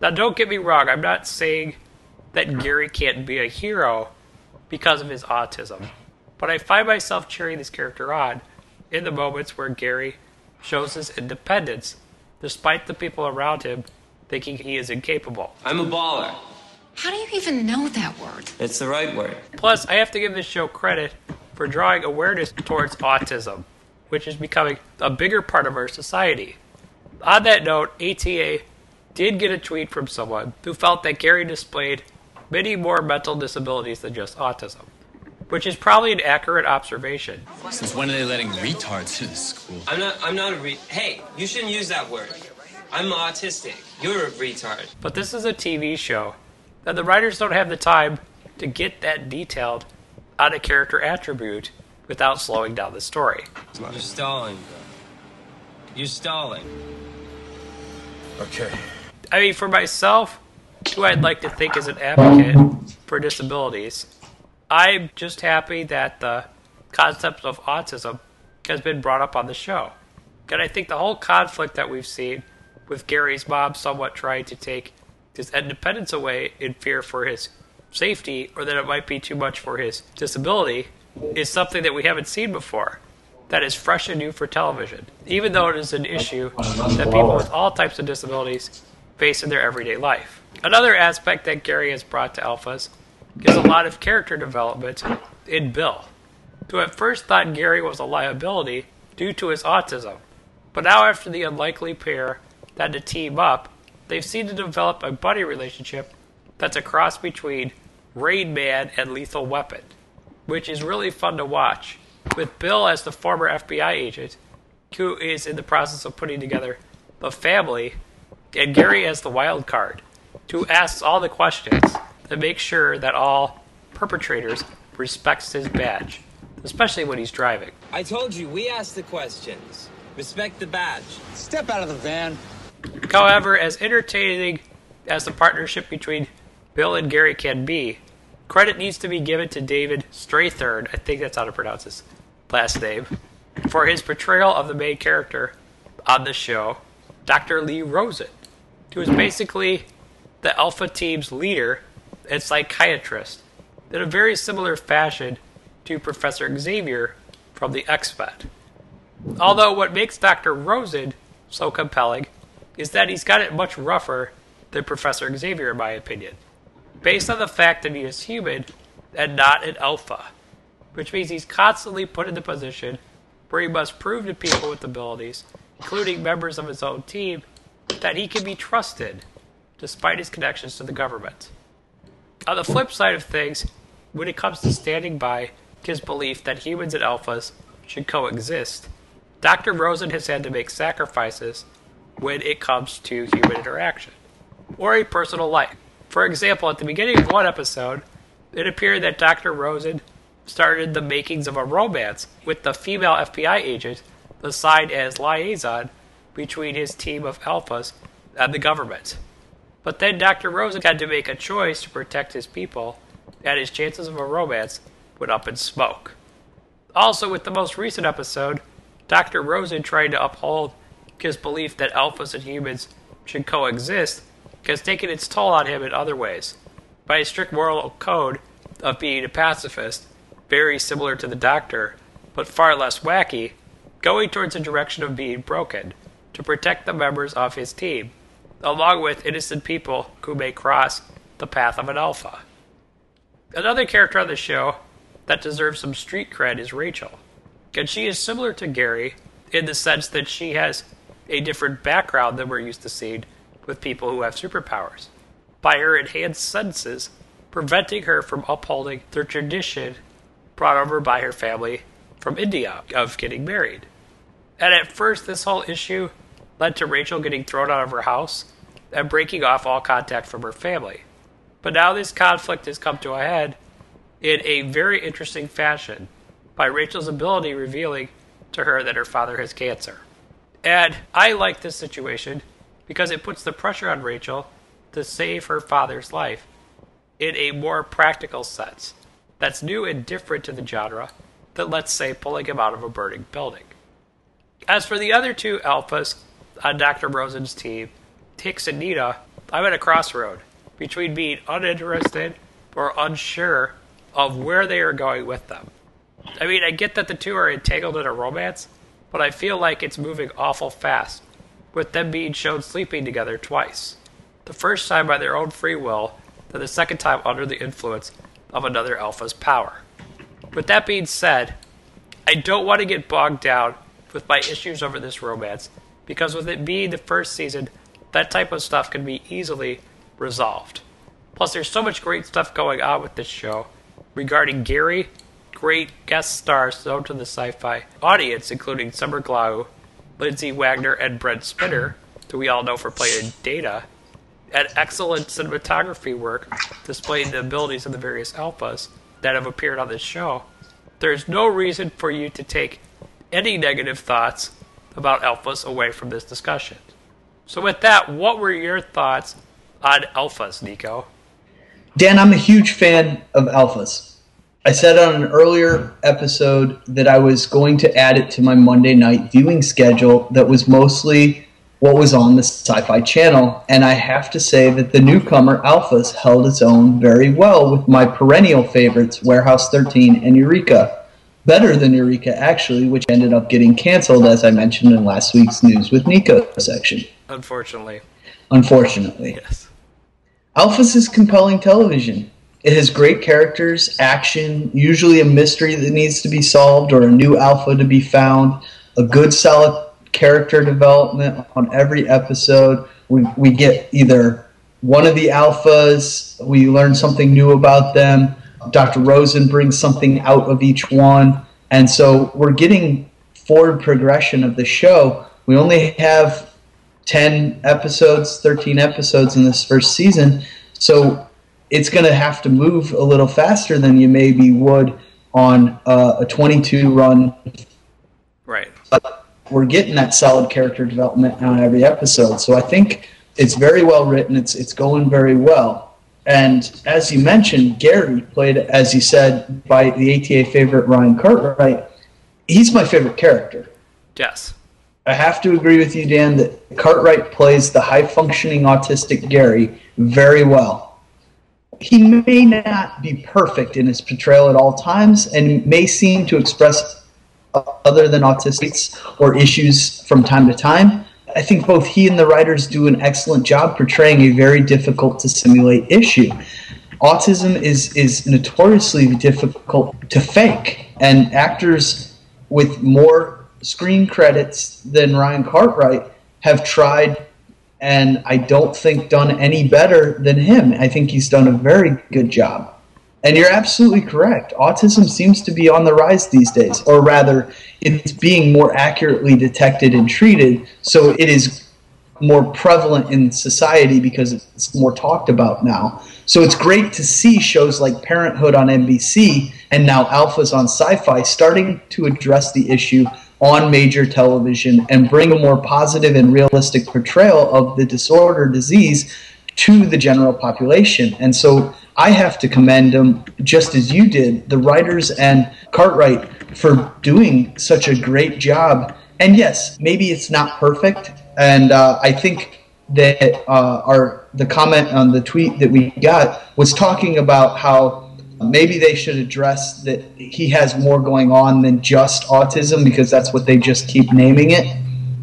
Now, don't get me wrong, I'm not saying that Gary can't be a hero because of his autism, but I find myself cheering this character on in the moments where Gary shows his independence despite the people around him thinking he is incapable. I'm a baller. How do you even know that word? It's the right word. Plus, I have to give this show credit for drawing awareness towards autism, which is becoming a bigger part of our society. On that note, ATA did get a tweet from someone who felt that Gary displayed many more mental disabilities than just autism, which is probably an accurate observation. Since when are they letting retards into school? I'm not. I'm not a re. Hey, you shouldn't use that word. I'm autistic. You're a retard. But this is a TV show, and the writers don't have the time to get that detailed on a character attribute without slowing down the story. You're stalling. You're stalling. Okay. I mean, for myself, who I'd like to think is an advocate for disabilities, I'm just happy that the concept of autism has been brought up on the show. And I think the whole conflict that we've seen with Gary's mom somewhat trying to take his independence away in fear for his safety or that it might be too much for his disability is something that we haven't seen before. That is fresh and new for television, even though it is an issue that people with all types of disabilities face in their everyday life. Another aspect that Gary has brought to Alphas is a lot of character development in Bill, who at first thought Gary was a liability due to his autism. But now, after the unlikely pair had to team up, they've seen to develop a buddy relationship that's a cross between Rain Man and Lethal Weapon, which is really fun to watch. With Bill as the former FBI agent, who is in the process of putting together the family, and Gary as the wild card, who asks all the questions to make sure that all perpetrators respects his badge, especially when he's driving. I told you, we asked the questions. Respect the badge. Step out of the van. However, as entertaining as the partnership between Bill and Gary can be, credit needs to be given to David Strathairn, I think that's how to pronounce his last name, for his portrayal of the main character on the show, Dr. Lee Rosen, who is basically the Alpha team's leader and psychiatrist in a very similar fashion to Professor Xavier from the X-Men. Although what makes Dr. Rosen so compelling is that he's got it much rougher than Professor Xavier, in my opinion, based on the fact that he is human and not an alpha, which means he's constantly put in the position where he must prove to people with abilities, including members of his own team, that he can be trusted despite his connections to the government. On the flip side of things, when it comes to standing by his belief that humans and alphas should coexist, Dr. Rosen has had to make sacrifices when it comes to human interaction or a personal life. For example, at the beginning of one episode, it appeared that Dr. Rosen started the makings of a romance with the female FBI agent assigned as liaison between his team of alphas and the government. But then Dr. Rosen had to make a choice to protect his people, and his chances of a romance went up in smoke. Also, with the most recent episode, Dr. Rosen tried to uphold his belief that alphas and humans should coexist has taken its toll on him in other ways. By a strict moral code of being a pacifist, very similar to the Doctor, but far less wacky, going towards a direction of being broken to protect the members of his team, along with innocent people who may cross the path of an alpha. Another character on the show that deserves some street cred is Rachel, and she is similar to Gary in the sense that she has a different background than we're used to seeing with people who have superpowers, by her enhanced senses preventing her from upholding the tradition brought over by her family from India of getting married. And at first, this whole issue led to Rachel getting thrown out of her house and breaking off all contact from her family. But now this conflict has come to a head in a very interesting fashion by Rachel's ability revealing to her that her father has cancer. And I like this situation because it puts the pressure on Rachel to save her father's life in a more practical sense that's new and different to the genre than, let's say, pulling him out of a burning building. As for the other two alphas Uh, on Dr. Rosen's team, Hicks and Nina, I'm at a crossroad between being uninterested or unsure of where they are going with them. I mean, I get that the two are entangled in a romance, but I feel like it's moving awful fast, with them being shown sleeping together twice. The first time by their own free will, then the second time under the influence of another alpha's power. With that being said, I don't want to get bogged down with my issues over this romance, because with it being the first season, that type of stuff can be easily resolved. Plus, there's so much great stuff going on with this show regarding Gary, great guest stars known to the sci fi audience, including Summer Glau, Lindsay Wagner, and Brent Spiner, who we all know for playing Data, and excellent cinematography work displaying the abilities of the various alphas that have appeared on this show. There's no reason for you to take any negative thoughts about alphas away from this discussion. So, with that, what were your thoughts on alphas, Nico? Dan, I'm a huge fan of alphas. I said on an earlier episode that I was going to add it to my Monday night viewing schedule that was mostly what was on the Sci Fi Channel. And I have to say that the newcomer Alphas held its own very well with my perennial favorites, Warehouse 13 and Eureka. Better than Eureka, actually, which ended up getting canceled, as I mentioned in last week's News with Nico section. Unfortunately. Unfortunately. Yes. Alphas is compelling television. It has great characters, action, usually a mystery that needs to be solved or a new alpha to be found, a good solid character development on every episode. We, we get either one of the alphas, we learn something new about them. Dr. Rosen brings something out of each one. And so we're getting forward progression of the show. We only have 10 episodes, 13 episodes in this first season. So it's going to have to move a little faster than you maybe would on uh, a 22 run. Right. But we're getting that solid character development on every episode. So I think it's very well written. It's it's going very well. And as you mentioned, Gary played, as you said, by the ATA favorite Ryan Cartwright. He's my favorite character. Yes. I have to agree with you, Dan, that Cartwright plays the high functioning autistic Gary very well. He may not be perfect in his portrayal at all times and may seem to express other than autistics or issues from time to time. I think both he and the writers do an excellent job portraying a very difficult to simulate issue. Autism is, is notoriously difficult to fake, and actors with more screen credits than Ryan Cartwright have tried and I don't think done any better than him. I think he's done a very good job. And you're absolutely correct. Autism seems to be on the rise these days, or rather, it's being more accurately detected and treated, so it is more prevalent in society because it's more talked about now. So it's great to see shows like Parenthood on NBC and now Alphas on Sci Fi starting to address the issue on major television and bring a more positive and realistic portrayal of the disorder disease to the general population. And so I have to commend them, just as you did, the writers and Cartwright for doing such a great job. And yes, maybe it's not perfect. And uh, I think that uh, our the comment on the tweet that we got was talking about how Maybe they should address that he has more going on than just autism because that's what they just keep naming it.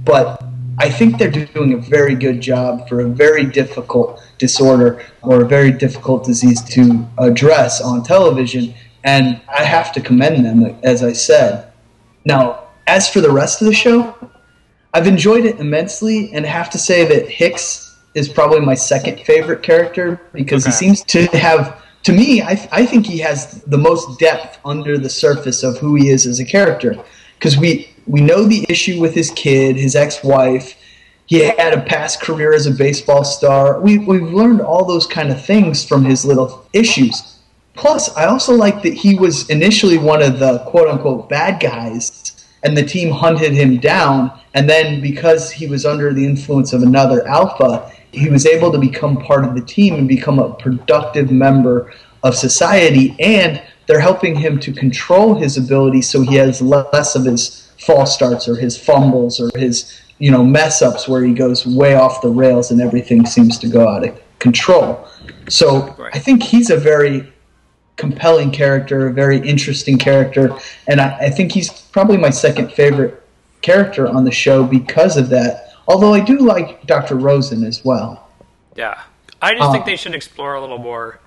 But I think they're doing a very good job for a very difficult disorder or a very difficult disease to address on television. And I have to commend them, as I said. Now, as for the rest of the show, I've enjoyed it immensely and have to say that Hicks is probably my second favorite character because he seems to have, to me, I, I think he has the most depth under the surface of who he is as a character. Because we, we know the issue with his kid, his ex wife. He had a past career as a baseball star. We, we've learned all those kind of things from his little issues. Plus, I also like that he was initially one of the quote unquote bad guys, and the team hunted him down. And then, because he was under the influence of another alpha, he was able to become part of the team and become a productive member of society. And they're helping him to control his ability so he has less of his false starts or his fumbles or his you know mess ups where he goes way off the rails and everything seems to go out of control. So I think he's a very compelling character, a very interesting character, and I, I think he's probably my second favorite character on the show because of that. Although I do like Dr. Rosen as well. Yeah. I just think um, they should explore a little more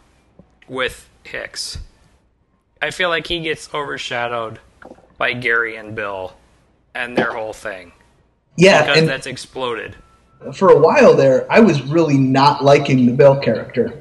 with Hicks. I feel like he gets overshadowed by Gary and Bill and their whole thing. Yeah, Because and- that's exploded. for a while there, I was really not liking the Bill character.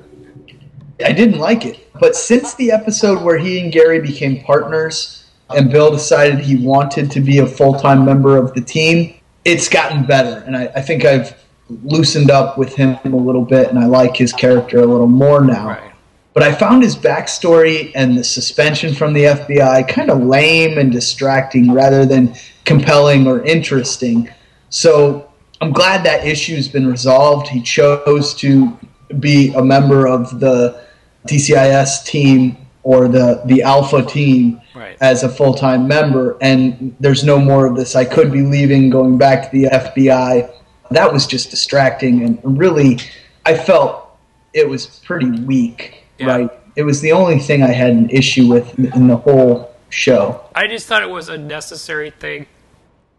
I didn't like it. But since the episode where he and Gary became partners and Bill decided he wanted to be a full time member of the team, it's gotten better. And I, I think I've loosened up with him a little bit and I like his character a little more now. But I found his backstory and the suspension from the FBI kind of lame and distracting rather than compelling or interesting. So I'm glad that issue's been resolved. He chose to be a member of the DCIS team or the, the Alpha team Right. as a full time member, and there's no more of this. I could be leaving, going back to the FBI. That was just distracting, and really, I felt it was pretty weak. Right? It was the only thing I had an issue with in the whole show. I just thought it was a necessary thing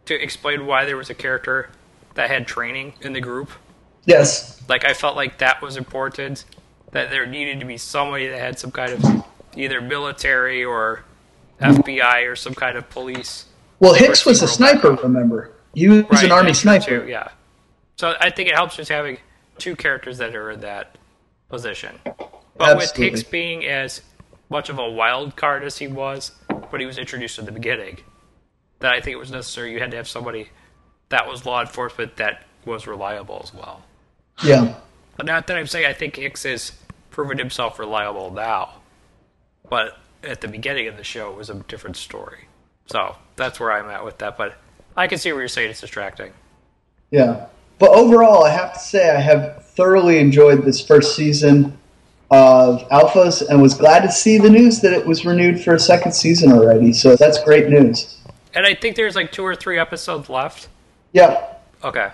to explain why there was a character that had training in the group. Yes. Like I felt like that was important. That there needed to be somebody that had some kind of either military or FBI or some kind of police. Well, Hicks was a sniper. Remember, he was Right, an army sniper. too, yeah. So I think it helps just having two characters that are in that position. But with Hicks being as much of a wild card as he was when he was introduced in the beginning, that I think it was necessary you had to have somebody that was law enforcement that was reliable as well. Yeah. But not that I'm saying I think Hicks has proven himself reliable now, but at the beginning of the show it was a different story. So that's where I'm at with that. But I can see where you're saying it's distracting. Yeah. But overall, I have to say I have thoroughly enjoyed this first season of Alphas and was glad to see the news that it was renewed for a second season already. So that's great news. And I think there's like two or three episodes left. Yeah. Okay.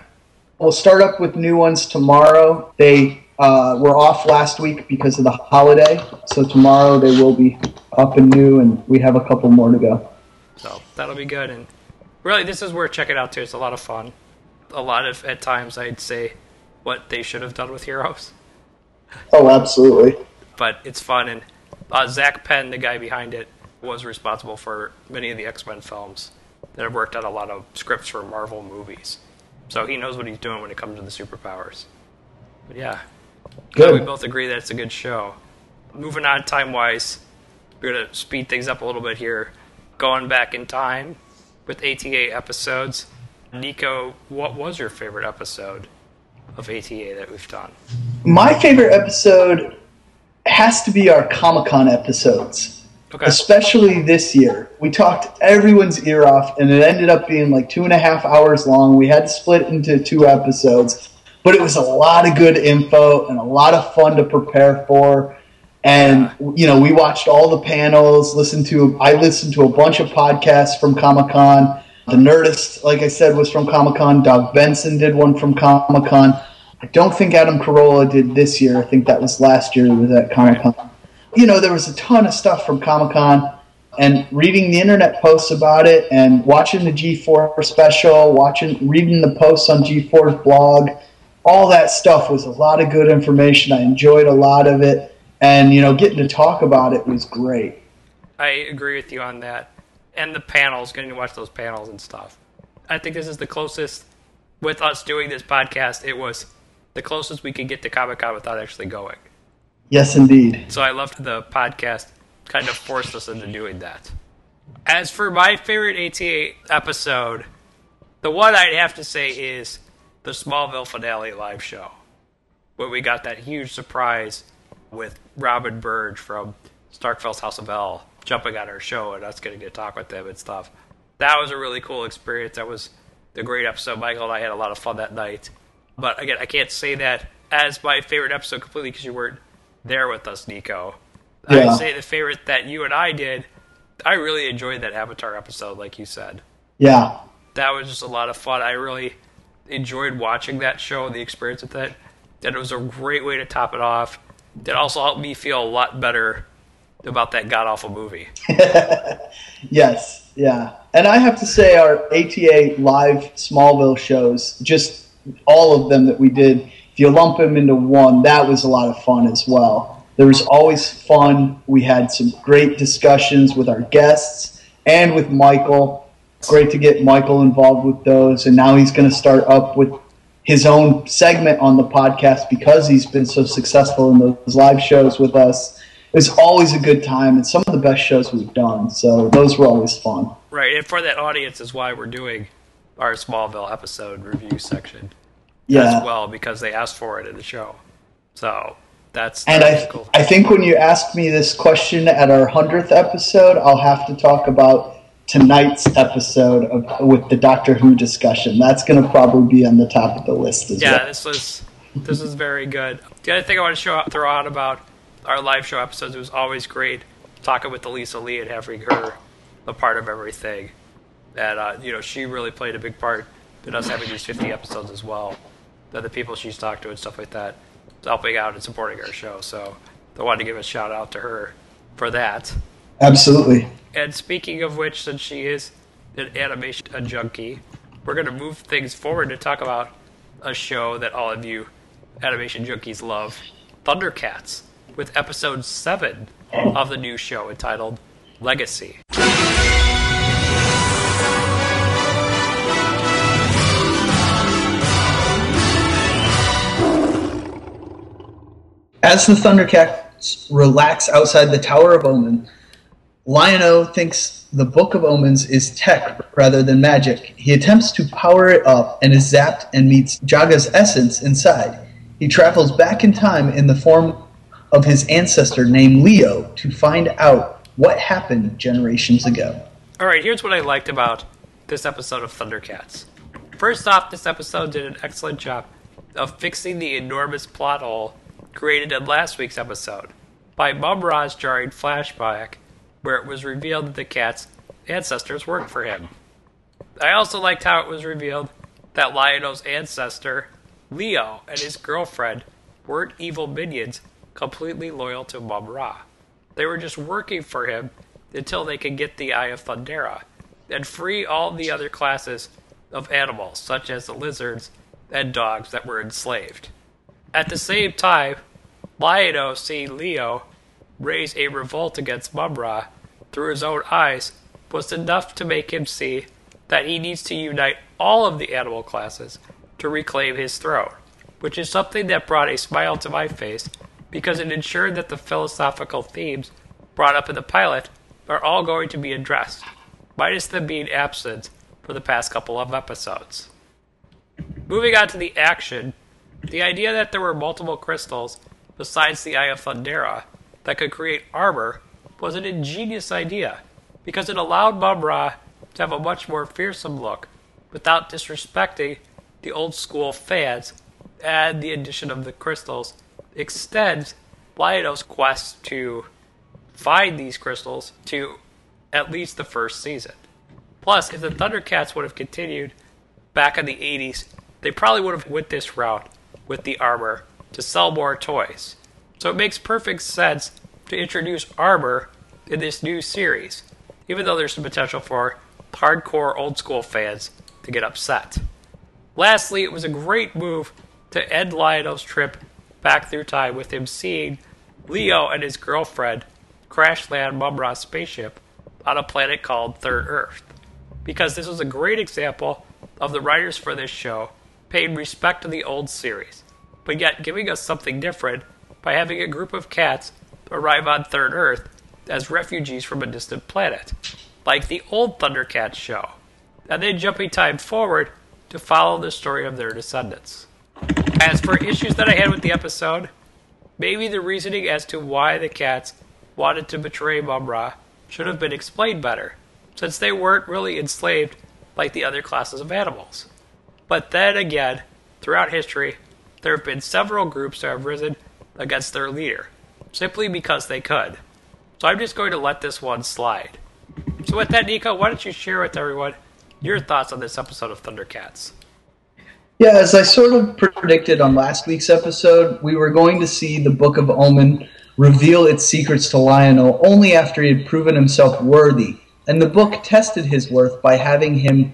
We'll start up with new ones tomorrow. They uh, were off last week because of the holiday. So tomorrow they will be up and new, and we have a couple more to go. So that'll be good. And really, this is worth checking out too. It's a lot of fun. A lot of, at times, I'd say what they should have done with Heroes. Oh, absolutely. But it's fun. And uh, Zak Penn, the guy behind it, was responsible for many of the X Men films that have worked on a lot of scripts for Marvel movies. So he knows what he's doing when it comes to the superpowers. But yeah. Good. We both agree that it's a good show. Moving on time wise, we're going to speed things up a little bit here. Going back in time with ATA episodes. Nico, what was your favorite episode of ATA that we've done? My favorite episode has to be our Comic Con episodes. Okay. Especially this year. We talked everyone's ear off, and it ended up being like two and a half hours long. We had to split into two episodes, but it was a lot of good info and a lot of fun to prepare for. And you know, we watched all the panels. Listened to I listened to a bunch of podcasts from Comic Con. The Nerdist, like I said, was from Comic Con. Doug Benson did one from Comic Con. I don't think Adam Carolla did this year. I think that was last year. He was at Comic Con. you know, there was a ton of stuff from Comic Con, and reading the internet posts about it, and watching the G4 special, watching, reading the posts on G4's blog, all that stuff was a lot of good information. I enjoyed a lot of it, and you know, getting to talk about it was great. I agree with you on that. And the panels, getting to watch those panels and stuff. I think this is the closest, with us doing this podcast, it was the closest we could get to Comic Con without actually going. Yes, indeed. So I loved the podcast, kind of forced us into doing that. As for my favorite ATA episode, the one I'd have to say is the Smallville finale live show, where we got that huge surprise with Robin Burge from Starkville's House of El jumping on our show and us getting to talk with them and stuff. That was a really cool experience. That was the great episode. Michael and I had a lot of fun that night. But again, I can't say that as my favorite episode completely because you weren't there with us, Nico. Yeah. I'd say the favorite that you and I did, I really enjoyed that Avatar episode, like you said. Yeah. That was just a lot of fun. I really enjoyed watching that show and the experience with it. And it was a great way to top it off. It also helped me feel a lot better about that god awful movie. Yes, yeah. And I have to say, our ATA live Smallville shows, just all of them that we did, if you lump them into one, that was a lot of fun as well. There was always fun. We had some great discussions with our guests and with Michael. Great to get Michael involved with those. And now he's going to start up with his own segment on the podcast because he's been so successful in those live shows with us. It was always a good time and some of the best shows we've done. So those were always fun. Right, and for that audience is why we're doing our Smallville episode review section Yeah. as well because they asked for it in the show. So that's And I, cool. I think when you ask me this question at our 100th episode, I'll have to talk about tonight's episode of, with the Doctor Who discussion. That's going to probably be on the top of the list as Yeah, well. this was this was very good. The other thing I want to show throw out about our live show episodes, it was always great talking with Elisa Lee and having her a part of everything. And uh, you know, she really played a big part in us having these 50 episodes as well. That the people she's talked to and stuff like that, helping out and supporting our show. So I wanted to give a shout out to her for that. Absolutely. And speaking of which, since she is an animation a junkie, we're going to move things forward to talk about a show that all of you animation junkies love Thundercats, with episode 7 of the new show entitled Legacy. As the Thundercats relax outside the Tower of Omen, Lion-O thinks the Book of Omens is tech rather than magic. He attempts to power it up and is zapped and meets Jaga's essence inside. He travels back in time in the form of his ancestor named Leo to find out what happened generations ago. Alright, here's what I liked about this episode of Thundercats. First off, this episode did an excellent job of fixing the enormous plot hole created in last week's episode by Mumm-Ra's jarring flashback where it was revealed that the cat's ancestors worked for him. I also liked how it was revealed that Lion-O's ancestor, Leo, and his girlfriend weren't evil minions completely loyal to Mumm-Ra. They were just working for him until they could get the Eye of Thundera and free all the other classes of animals, such as the lizards and dogs that were enslaved. At the same time, Lion-O seeing Leo raise a revolt against Mumm-Ra through his own eyes was enough to make him see that he needs to unite all of the animal classes to reclaim his throne, which is something that brought a smile to my face because it ensured that the philosophical themes brought up in the pilot are all going to be addressed, minus them being absent for the past couple of episodes. Moving on to the action, the idea that there were multiple crystals besides the Eye of Thundera that could create armor was an ingenious idea because it allowed Mumm-Ra to have a much more fearsome look without disrespecting the old school fans, and the addition of the crystals extends Lion-O's quest to find these crystals to at least the first season. Plus, if the Thundercats would have continued back in the 80s, they probably would have went this route with the armor to sell more toys. So it makes perfect sense to introduce armor in this new series, even though there's some potential for hardcore old school fans to get upset. Lastly, it was a great move to end Lion-O's trip back through time with him seeing Leo and his girlfriend crash land Mumm-Ra's spaceship on a planet called Third Earth. Because this was a great example of the writers for this show paying respect to the old series, but yet giving us something different by having a group of cats arrive on Third Earth as refugees from a distant planet, like the old Thundercats show, and then jumping time forward to follow the story of their descendants. As for issues that I had with the episode, maybe the reasoning as to why the cats wanted to betray Mumm-Ra should have been explained better, since they weren't really enslaved like the other classes of animals. But then again, throughout history, there have been several groups that have risen against their leader, simply because they could. So I'm just going to let this one slide. So with that, Nico, why don't you share with everyone your thoughts on this episode of Thundercats? Yeah, as I sort of predicted on last week's episode, we were going to see the Book of Omen reveal its secrets to Lion-O only after he had proven himself worthy. And the book tested his worth by having him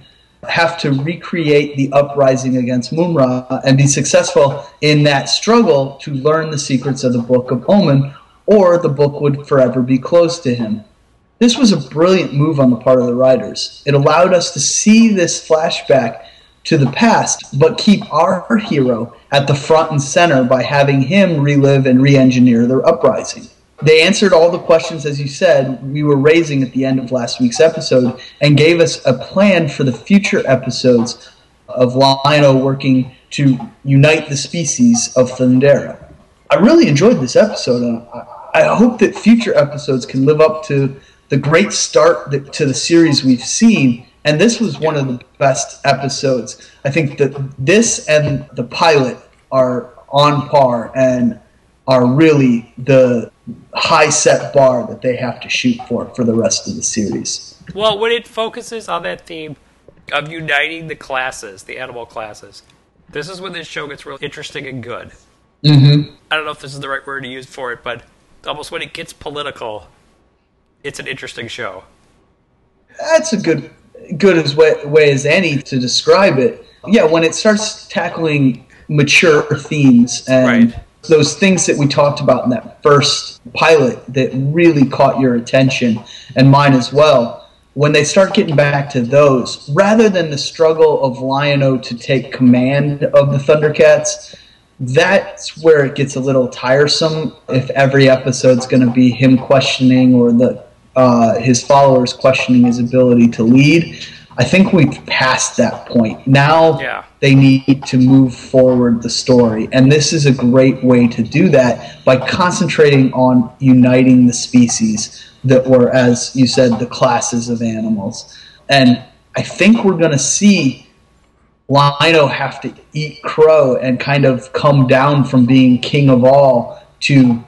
have to recreate the uprising against Mumm-Ra and be successful in that struggle to learn the secrets of the Book of Omen, or the book would forever be closed to him. This was a brilliant move on the part of the writers. It allowed us to see this flashback to the past, but keep our hero at the front and center by having him relive and re engineer their uprising. They answered all the questions, as you said, we were raising at the end of last week's episode and gave us a plan for the future episodes of Lion-O working to unite the species of Thundera. I really enjoyed this episode. and I, hope that future episodes can live up to the great start to the series we've seen. And this was one of the best episodes. I think that this and the pilot are on par and are really the high set bar that they have to shoot for for the rest of the series. Well, when it focuses on that theme of uniting the classes, the animal classes, this is when this show gets real interesting and good. Mm-hmm. I don't know if this is the right word to use for it, but almost when it gets political, it's an interesting show. That's a good good as way, way as any to describe it. Yeah, when it starts tackling mature themes and Right. those things that we talked about in that first pilot that really caught your attention and mine as well. When they start getting back to those, rather than the struggle of Lion-O to take command of the Thundercats, that's where it gets a little tiresome if every episode's going to be him questioning or the uh, his followers questioning his ability to lead. I think we've passed that point. Now Yeah. they need to move forward the story, and this is a great way to do that by concentrating on uniting the species that were, as you said, the classes of animals. And I think we're going to see Lion-O have to eat crow and kind of come down from being king of all to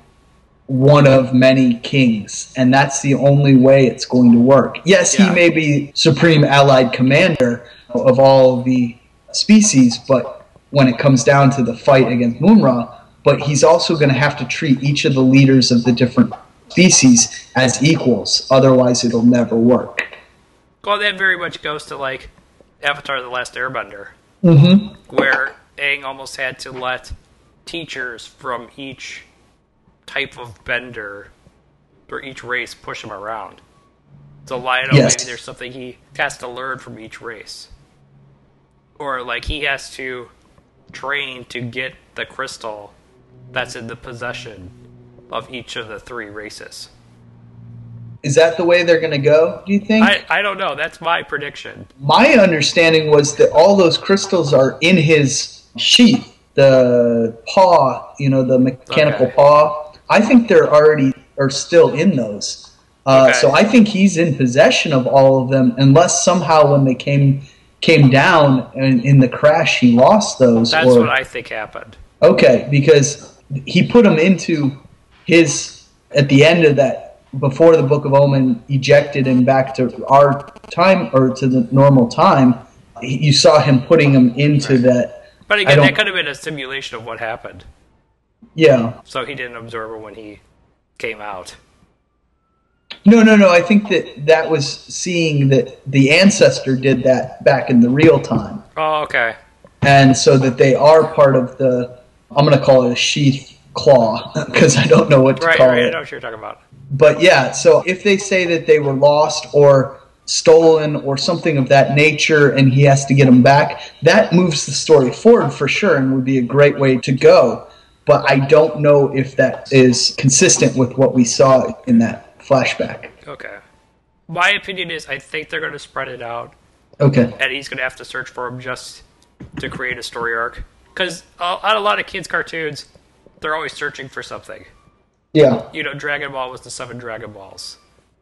one of many kings. And that's the only way it's going to work. Yes, he may be supreme allied commander of all the species, but when it comes down to the fight against Mumm-Ra, but he's also going to have to treat each of the leaders of the different species as equals. Otherwise, it'll never work. Well, that very much goes to like Avatar: The Last Airbender, Mm-hmm. where Aang almost had to let teachers from each type of bender for each race push him around. So Lion-O, Yes. maybe there's something he has to learn from each race, or like he has to train to get the crystal that's in the possession of each of the three races. Is that the way they're going to go, do you think? I, I don't know. That's my prediction. My understanding was that all those crystals are in his sheath, the paw, you know, the mechanical Okay. paw. I think they're already are still in those. Uh, Okay. So I think he's in possession of all of them, unless somehow when they came came down and in the crash he lost those. That's or, what I think happened. Okay, because he put them into his at the end of that before the Book of Omen ejected him back to our time or to the normal time. You saw him putting them into that. But again, that could have been a simulation of what happened. Yeah, So he didn't absorb it when he came out. No, no, no. I think that that was seeing that the ancestor did that back in the real time, Oh, okay. and so that they are part of the. I'm going to call it a sheath claw because I don't know what to Right, call right. I it. know what you're talking about. But yeah, so if they say that they were lost or stolen or something of that nature and he has to get them back, that moves the story forward for sure and would be a great way to go. But I don't know if that is consistent with what we saw in that flashback. Okay. My opinion is I think they're going to spread it out, Okay. and he's going to have to search for him just to create a story arc. Because uh, on a lot of kids' cartoons, they're always searching for something. Yeah. You know, Dragon Ball was the seven Dragon Balls,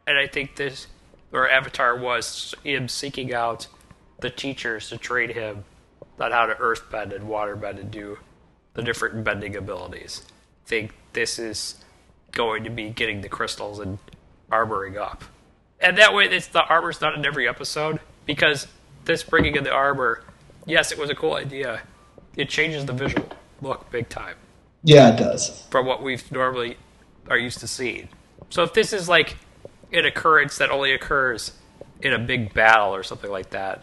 and I think this or Avatar was him seeking out the teachers to train him on how to earthbend and waterbend and do the different bending abilities. I think this is going to be getting the crystals and armoring up. And that way, it's the armor's not in every episode because this bringing in the armor, yes, it was a cool idea. It changes the visual look big time Yeah, it does. from what we've normally are used to seeing. So if this is like an occurrence that only occurs in a big battle or something like that,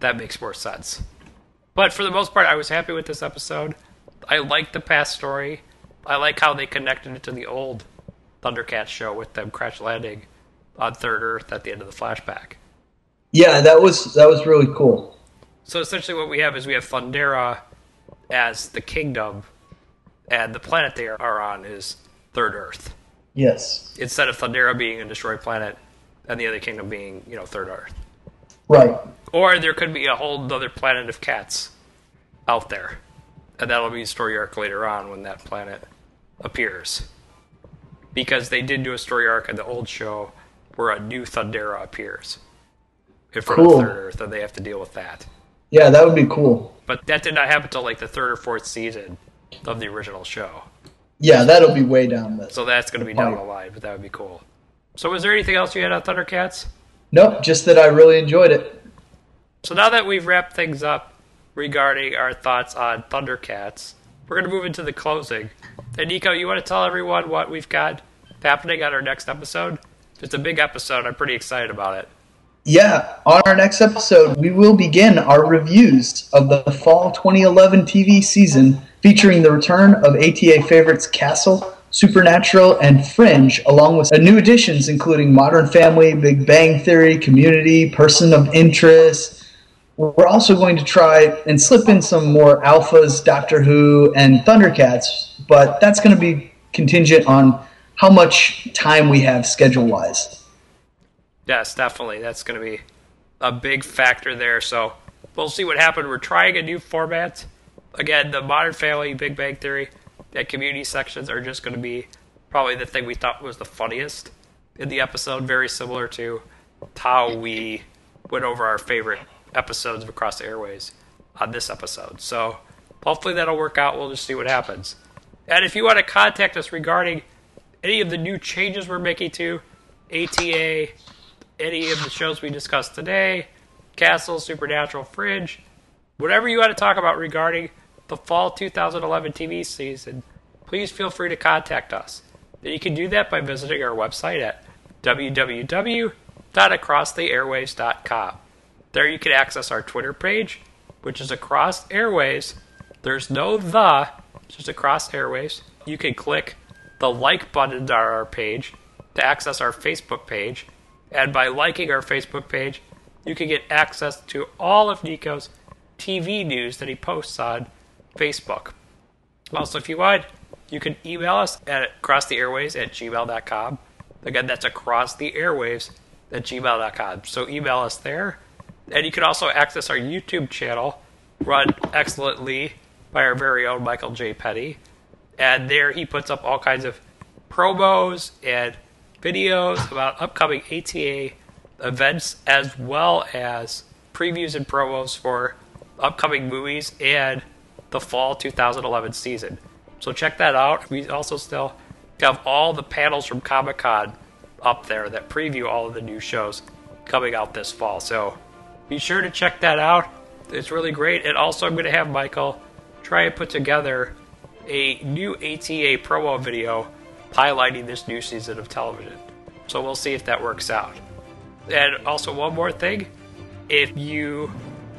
that makes more sense. But for the most part, I was happy with this episode. I like the past story. I like how they connected it to the old Thundercats show with them crash landing on Third Earth at the end of the flashback. Yeah, that was that was really cool. So essentially, what we have is we have Thundera as the kingdom, and the planet they are on is Third Earth. Yes. Instead of Thundera being a destroyed planet, and the other kingdom being, you know, Third Earth. Right. Or there could be a whole other planet of cats out there, and that'll be a story arc later on when that planet appears. Because they did do a story arc in the old show where a new Thundera appears in front Cool. of Third Earth, and they have to deal with that. Yeah, that would be cool. But that did not happen until like the third or fourth season of the original show. Yeah, that'll be way down the. So that's going to be down the line, but that would be cool. So, was there anything else you had on Thundercats? Nope, just that I really enjoyed it. So, now that we've wrapped things up regarding our thoughts on Thundercats, we're going to move into the closing. And, Nico, you want to tell everyone what we've got happening on our next episode? It's a big episode. I'm pretty excited about it. Yeah, on our next episode, we will begin our reviews of the fall 2011 TV season featuring the return of ATA favorites Castle, Supernatural, and Fringe, along with new additions including Modern Family, Big Bang Theory, Community, Person of Interest. We're also going to try and slip in some more Alphas, Doctor Who, and Thundercats, but that's going to be contingent on how much time we have schedule wise. Yes, definitely. That's going to be a big factor there. So we'll see what happens. We're trying a new format. Again, the Modern Family, Big Bang Theory, and community sections are just going to be probably the thing we thought was the funniest in the episode. Very similar to how we went over our favorite episodes of Across the Airwaves on this episode. So hopefully that'll work out. We'll just see what happens. And if you want to contact us regarding any of the new changes we're making to ATA, any of the shows we discussed today, Castle, Supernatural, Fringe, whatever you want to talk about regarding the fall 2011 TV season, please feel free to contact us. And you can do that by visiting our website at www.acrosstheairwaves.com. There you can access our Twitter page, which is Across Airwaves. There's no the, just Across Airwaves. You can click the like button on our page to access our Facebook page. And by liking our Facebook page, you can get access to all of Nico's TV news that he posts on Facebook. Also, if you want, you can email us at acrosstheairwaves at gmail.com. Again, that's across the airwaves at gmail.com. So email us there. And you can also access our YouTube channel, run excellently by our very own Michael J. Petty. And there he puts up all kinds of promos and videos about upcoming ATA events as well as previews and promos for upcoming movies and the fall 2011 season. So check that out. We also still have all the panels from Comic Con up there that preview all of the new shows coming out this fall. So be sure to check that out. It's really great. And also, I'm going to have Michael try and put together a new ATA promo video highlighting this new season of television. So we'll see if that works out. And also, one more thing if you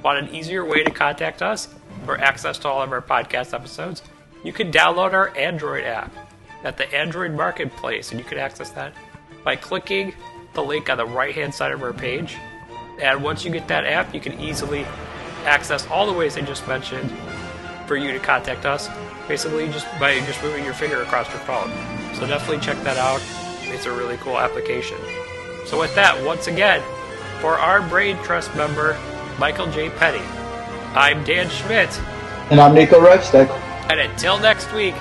want an easier way to contact us or access to all of our podcast episodes, you can download our Android app at the Android Marketplace, and you can access that by clicking the link on the right hand side of our page. And once you get that app, you can easily access all the ways I just mentioned for you to contact us, basically just by just moving your finger across your phone. So definitely check that out. It's a really cool application. So with that, once again, for our Braid Trust member, Michael J. Petty, I'm Dan Schmidt. And I'm Nico Revstek. And until next week,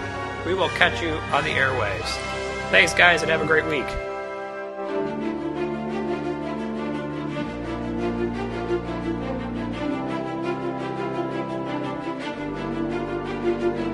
we will catch you on the airwaves. Thanks, guys, and have a great week. We